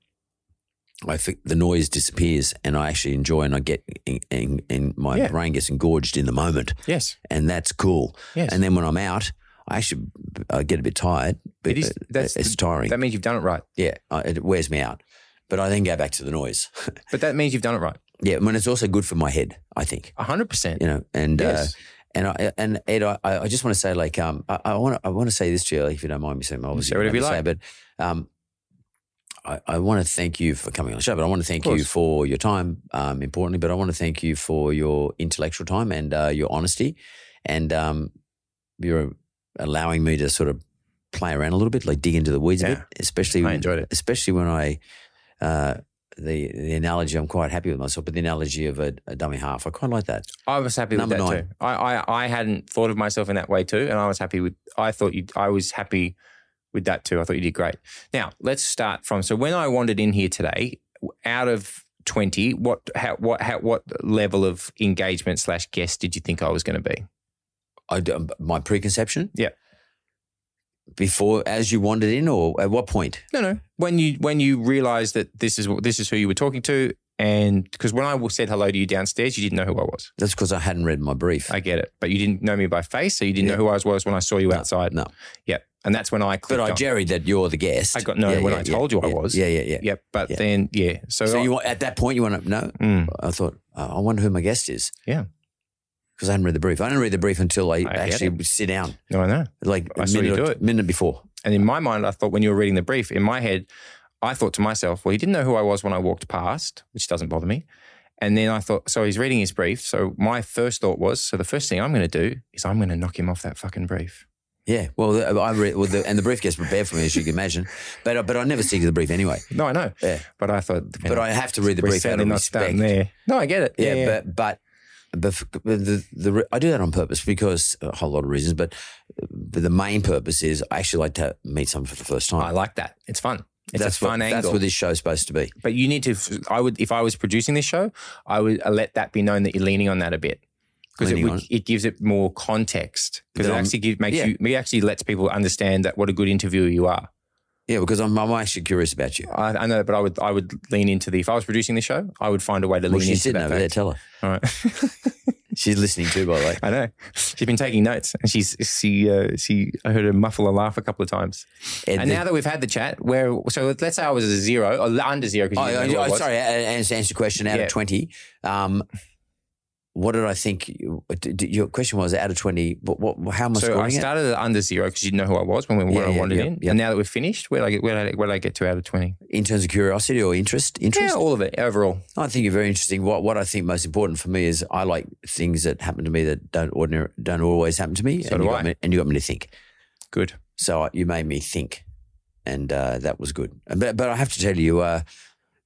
I think the noise disappears and I actually enjoy and I get and, and my Yeah. brain gets engorged in the moment Yes. and that's cool. Yes. And then when I'm out, I actually I get a bit tired. But It is- that's it's tiring. That means you've done it right. yeah, it wears me out. But I then go back to the noise. But that means you've done it right. yeah, I mean it's also good for my head. I think hundred percent. you know, and Yes. uh, and I, and Ed, I, I just want to say like um I, want I want to say this to you if you don't mind me saying obviously Say whatever you to say, but um I, I want to thank you for coming on the show, but I want to thank you for your time, um, importantly, but I want to thank you for your intellectual time and uh, your honesty, and um, you're allowing me to sort of play around a little bit, like dig into the weeds a bit, especially I enjoyed it. especially when I. Uh, the the analogy I'm quite happy with myself, but the analogy of a, a dummy half, I quite like that. I was happy Number with that nine. too. I, I I hadn't thought of myself in that way too, and I was happy with. I thought you. I was happy with that too. I thought you did great. Now let's start from. So when I wandered in here today, out of twenty, what how what how what level of engagement slash guest did you think I was going to be? I d- my preconception. Yeah. Before, as you wandered in, or at what point? No, no. When you when you realised that this is what this is who you were talking to, and because when I said hello to you downstairs, you didn't know who I was. That's because I hadn't read my brief. I get it, but you didn't know me by face, so you didn't Yeah. know who I was when I saw you No, outside. no. Yep, and that's when I clicked. but I on. jerried that you're the guest. I got no when I told you I was. Yeah, yeah, yeah. Yep, but Yeah. then yeah. So, So I- you at that point you want to know? Mm. I thought oh, I wonder who my guest is. Yeah. Because I hadn't read the brief. I didn't read the brief until I, I actually sit down, no, I know. like I a saw you minute, do or- it. minute before. And in my mind, I thought when you were reading the brief, in my head, I thought to myself, well, he didn't know who I was when I walked past, which doesn't bother me. And then I thought, so he's reading his brief. So my first thought was, so the first thing I'm going to do is I'm going to knock him off that fucking brief. Yeah, well, I read, well, the, and the brief gets prepared for me, as you can imagine. But but I never see the brief anyway. No, I know. Yeah. But I thought. But know, I have to read the brief out of respect. there. No, I get it. Yeah, Yeah, but but but but the, the I do that on purpose because a whole lot of reasons. But, but the main purpose is I actually like to meet someone for the first time. I like that. It's fun. It's that's a fun what, angle. That's what this show's supposed to be. But you need to. I would, if I was producing this show, I would uh, let that be known that you're leaning on that a bit because it, it gives it more context. Because it actually gives, makes yeah. you, it actually lets people understand that what a good interviewer you are. Yeah, because I'm I'm actually curious about you. I, I know, but I would, I would lean into the. If I was producing the show, I would find a way to Well, lean she's into sitting that. over there. fact. Tell her All right. she's listening too. By the way, I know. She's been taking notes, and she's she uh, she. I heard her muffle a laugh a couple of times. Ed, and the- now that we've had the chat, where so let's say I was a zero or under zero Oh, because you didn't know who I oh, was. sorry, answer, answer your question. Out Yeah. of twenty, um, what did I think? you- d- d- Your question was out of twenty. What? what how am I So I scoring it? started at under zero because you didn't know who I was when we when Yeah, I yeah, wandered yeah, in. yeah. And now that we're finished, where I get where I, where did I get to out of twenty? in terms of curiosity or interest? Interest. Yeah, all of it overall. I think you're very interesting. What what I think most important for me is I like things that happen to me that don't ordinary don't always happen to me. So and do you I. me, and you got me to think. Good. So you made me think, and uh, that was good. But but I have to tell you, uh,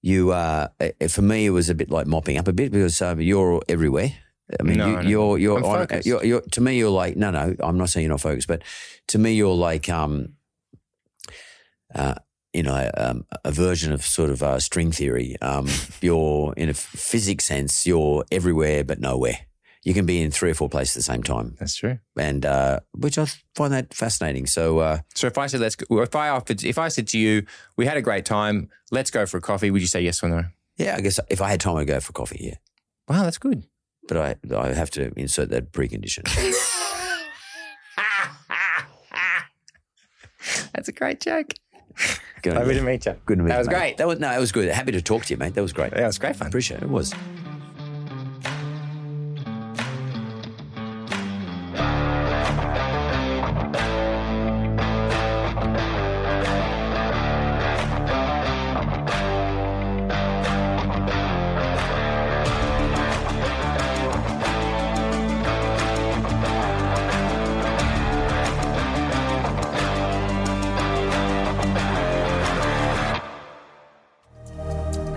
you uh, for me it was a bit like mopping up a bit because uh, you're everywhere. I mean, No, you, no. you're you're, I'm on, focused. you're you're to me you're like no no I'm not saying you're not focused, but to me you're like um, uh, you know um, a version of sort of uh, string theory. Um, you're in a physics sense, you're everywhere but nowhere. You can be in three or four places at the same time, That's true. and uh, which I find that fascinating. So. Uh, So if I said let's go, if I offered if I said to you we had a great time, let's go for a coffee, would you say yes or no? Yeah, I guess if I had time, I'd go for coffee. Yeah, Wow, that's good. but I I have to insert that precondition. That's a great joke. Good, Lovely to meet you. good to meet That you, That was mate. great. That was no, it was good. Happy to talk to you, mate. That was great. Yeah, it was great fun. Appreciate it. It was.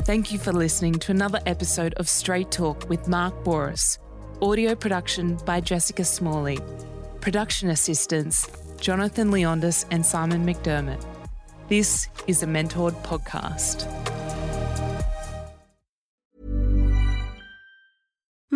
Thank you for listening to another episode of Straight Talk with Mark Bouris. Audio production by Jessica Smalley. Production assistants Jonathan Leondis and Simon McDermott. This is a mentored podcast.